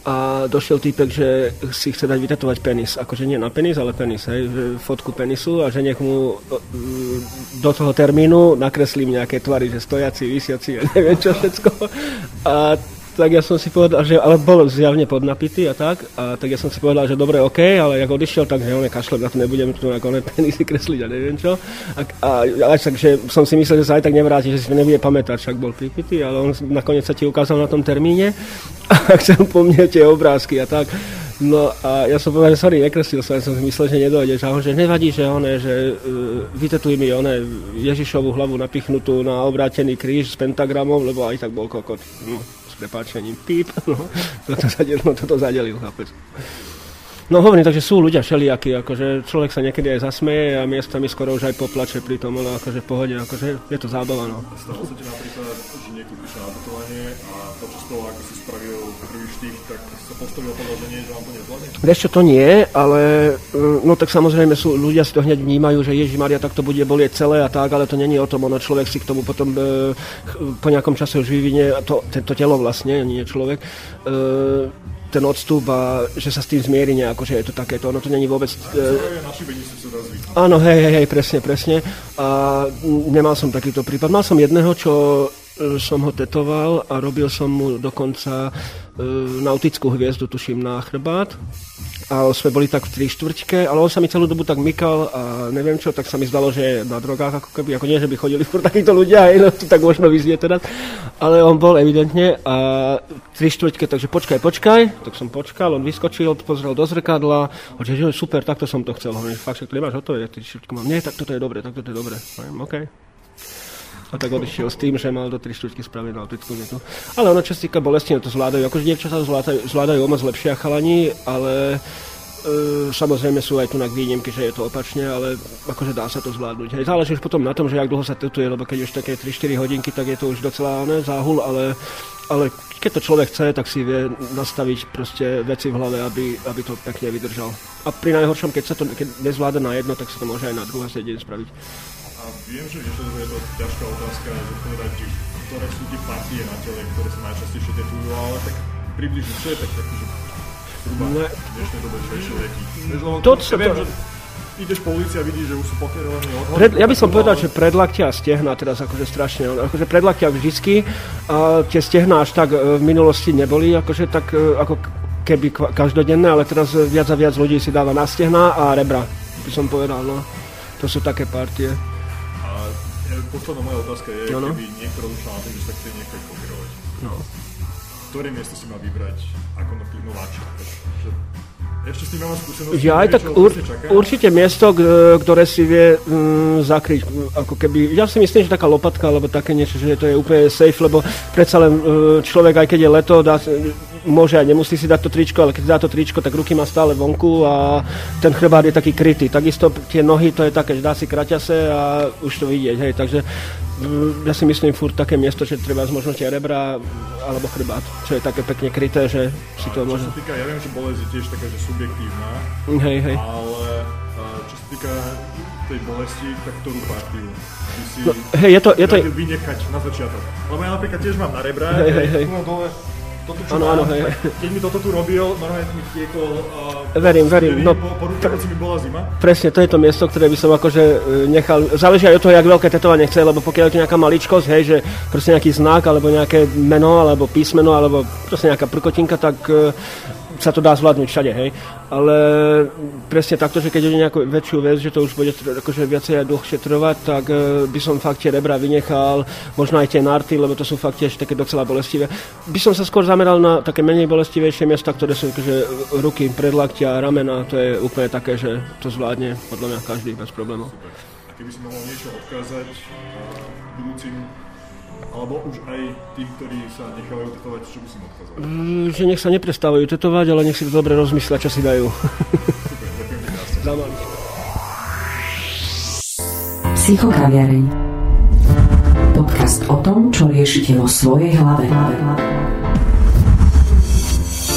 a došiel týpek, že si chce dať vytetovať penis. Akože nie na penis, ale penis, hej, fotku penisu a že nech mu do toho termínu nakreslím nejaké tvary, že stojaci, vysiaci, ja neviem čo všetko. A tak ja som si povedal, že, ale bol zjavne podnapitý a tak, a tak ja som si povedal, že dobre, OK, ale jak odišiel, tak že on kašle, na to nebudem tu ako penisy kresliť a neviem čo. A, a, a takže som si myslel, že sa aj tak nevráti, že si nebude pamätať, však bol pripitý, ale on nakoniec sa ti ukázal na tom termíne a chcel po mne tie obrázky a tak. No a ja som povedal, že sorry, nekreslil som, ja som myslel, že nedojde. A on, že nevadí, že one, že uh, vytetuj mi one Ježišovú hlavu napichnutú na obrátený kríž s pentagramom, lebo aj tak bol kokot. No s prepáčením, píp, no, toto, no, toto zadelil, chápeš. No hovorím, takže sú ľudia všelijakí, akože človek sa niekedy aj zasmeje a miestami skoro už aj poplače pri tom, ale akože v pohode, akože je to zábava, no. Stalo sa ti napríklad, že prišiel na tetovanie a počas toho, ako si spravil prvý štých, tak sa postavil podloženie, že vám to nezvládne? Vieš čo, to nie, ale no tak samozrejme sú, ľudia si to hneď vnímajú, že Ježi Maria, tak to bude bolieť celé a tak, ale to není o tom, ono človek si k tomu potom e, po nejakom čase už vyvinie to, to telo vlastne, nie človek. E, ten odstup a že sa s tým zmieri nejako, že je to takéto. Ono to není vôbec... E... Áno, hej, hej, hej, presne, presne. A nemal som takýto prípad. Mal som jedného, čo e, som ho tetoval a robil som mu dokonca e, nautickú hviezdu, tuším, na chrbát a sme boli tak v tri štvrťke, ale on sa mi celú dobu tak mykal a neviem čo, tak sa mi zdalo, že na drogách ako keby, ako nie, že by chodili furt takíto ľudia, aj no, to tak možno vyznie teraz, ale on bol evidentne a tri štvrťke, takže počkaj, počkaj, tak som počkal, on vyskočil, pozrel do zrkadla, že super, takto som to chcel, hovorím, fakt, že to nemáš hotové, ja tri štvrťky mám, nie, tak toto je dobre, tak toto je dobre, hovorím, OK. A tak odišiel s tým, že mal do 3 štvrťky spraviť na optickú netu. Ale ono, čo sa týka bolesti, no to zvládajú. Akože dievčatá zvládajú, zvládajú o moc lepšie a chalani, ale E, samozrejme sú aj tu na výnimky, že je to opačne, ale akože dá sa to zvládnuť. Hej, záleží už potom na tom, že jak dlho sa tetuje, lebo keď už také 3-4 hodinky, tak je to už docela ne, záhul, ale, ale keď to človek chce, tak si vie nastaviť proste veci v hlave, aby, aby to pekne vydržal. A pri najhoršom, keď sa to keď nezvláda na jedno, tak sa to môže aj na druhé deň spraviť. Viem, že je to ťažká otázka, zodpovedať, ktoré sú tie partie na tele, ktoré sa najčastejšie tetujú, ale tak približne, čo je tak, taký, že zhruba ne. v dnešnej dobe človeky. To, čo viem, že ideš po ulici a vidíš, že už sú pokerovaní odhody. Pred, ja by som povedal, že predlaktia a stehna teraz akože strašne, akože predlaktia vždycky, a tie stehna až tak e, v minulosti neboli, akože tak e, ako keby každodenné, ale teraz viac a viac ľudí si dáva na stehna a rebra, by som povedal, no. To sú také partie. E, posledná moja otázka je, no, no. keby niekto rozlišal na tým, že sa chce niekto pokerovať. No ktoré miesto si má vybrať ako nováčik? Ešte s tým mám skúsenosť. Ja aj tak ur, určite miesto, ktoré si vie mm, zakryť. Ako keby, ja si myslím, že taká lopatka alebo také niečo, že to je úplne safe, lebo predsa len mm, človek, aj keď je leto, dá, môže aj nemusí si dať to tričko, ale keď dá to tričko, tak ruky má stále vonku a ten chrbát je taký krytý. Takisto tie nohy, to je také, že dá si kraťase a už to vidieť. Hej. Takže ja si myslím furt také miesto, že treba zmožno tie rebra alebo chrbát, čo je také pekne kryté, že si to môže... Čo sa týka, ja viem, že bolesť je tiež taká, že subjektívna, hej, hej. ale čo sa týka tej bolesti, tak ktorú partiu by si no, hej, je to, je to... vynechať na začiatok. Lebo ja napríklad tiež mám na rebra, hej, hej, hej. dole toto, čo ano, mám, ano, hej. keď mi toto tu robil, normálne mi tiekol... Uh, verím, verím. No, po, po mi bola zima. Presne, to je to miesto, ktoré by som akože e, nechal... Záleží aj od toho, jak veľké tetovanie chce, lebo pokiaľ je to nejaká maličkosť, hej, že proste nejaký znak, alebo nejaké meno, alebo písmeno, alebo proste nejaká prkotinka, tak uh, sa to dá zvládnuť všade, hej. Ale presne takto, že keď je nejakú väčšiu vec, že to už bude akože viacej a dlhšie trvať, tak uh, by som fakt tie rebra vynechal, možno aj tie narty, lebo to sú fakt tiež také docela bolestivé. By som sa skôr zameral na také menej bolestivejšie miesta, ktoré sú akože ruky, predlaktia, ramena, to je úplne také, že to zvládne podľa mňa každý bez problémov. Super. A keby si mohol niečo odkázať budúcim alebo už aj tých, ktorí sa nechávajú tetovať, čo by si odkázal? Mm, že nech sa neprestávajú tetovať, ale nech si to dobre rozmyslia, čo si dajú. Super, ďakujem krásne. Psychokaviareň. Podcast o tom, čo riešite vo svojej hlave.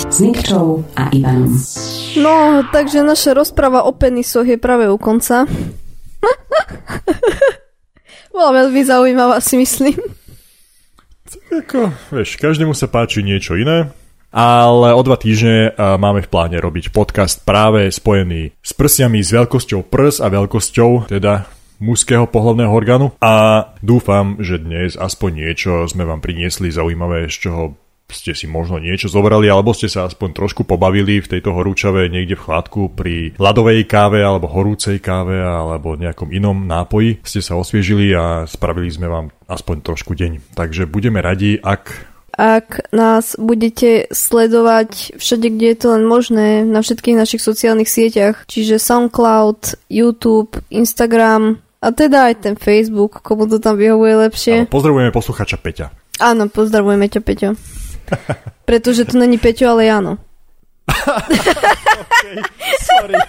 S Nikčou a Ivanom. No, takže naša rozpráva o penisoch je práve u konca. Bola veľmi zaujímavá, si myslím. Ako, vieš, každému sa páči niečo iné, ale o dva týždne máme v pláne robiť podcast práve spojený s prsiami, s veľkosťou prs a veľkosťou, teda mužského pohľadného orgánu. A dúfam, že dnes aspoň niečo sme vám priniesli zaujímavé, z čoho ste si možno niečo zobrali, alebo ste sa aspoň trošku pobavili v tejto horúčave niekde v chladku pri ľadovej káve alebo horúcej káve alebo nejakom inom nápoji. Ste sa osviežili a spravili sme vám aspoň trošku deň. Takže budeme radi, ak ak nás budete sledovať všade, kde je to len možné, na všetkých našich sociálnych sieťach, čiže SoundCloud, YouTube, Instagram a teda aj ten Facebook, komu to tam vyhovuje lepšie. Áno, pozdravujeme posluchača Peťa. Áno, pozdravujeme ťa, Peťo. Pretože to není Peťo, ale Jano. okay, sorry.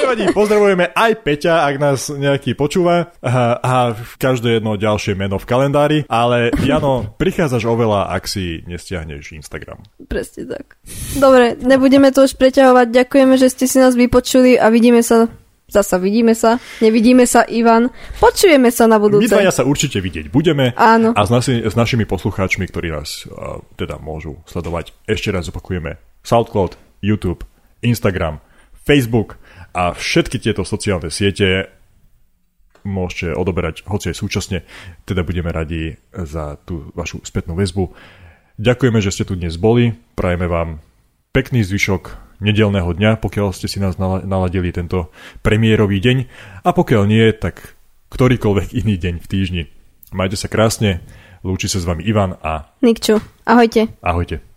Nevadí, pozdravujeme aj Peťa, ak nás nejaký počúva a, a každé jedno ďalšie meno v kalendári, ale Jano, prichádzaš oveľa, ak si nestiahneš Instagram. Presne tak. Dobre, nebudeme to už preťahovať. Ďakujeme, že ste si nás vypočuli a vidíme sa Zasa vidíme sa, nevidíme sa, Ivan. Počujeme sa na budúce. My dvaja sa určite vidieť budeme. Áno. A s, nasi, s našimi poslucháčmi, ktorí nás uh, teda môžu sledovať, ešte raz opakujeme SoundCloud, YouTube, Instagram, Facebook a všetky tieto sociálne siete môžete odoberať hoci aj súčasne. Teda budeme radi za tú vašu spätnú väzbu. Ďakujeme, že ste tu dnes boli. Prajeme vám pekný zvyšok nedelného dňa, pokiaľ ste si nás naladili tento premiérový deň a pokiaľ nie, tak ktorýkoľvek iný deň v týždni. Majte sa krásne, lúči sa s vami Ivan a... Nikču, ahojte. Ahojte.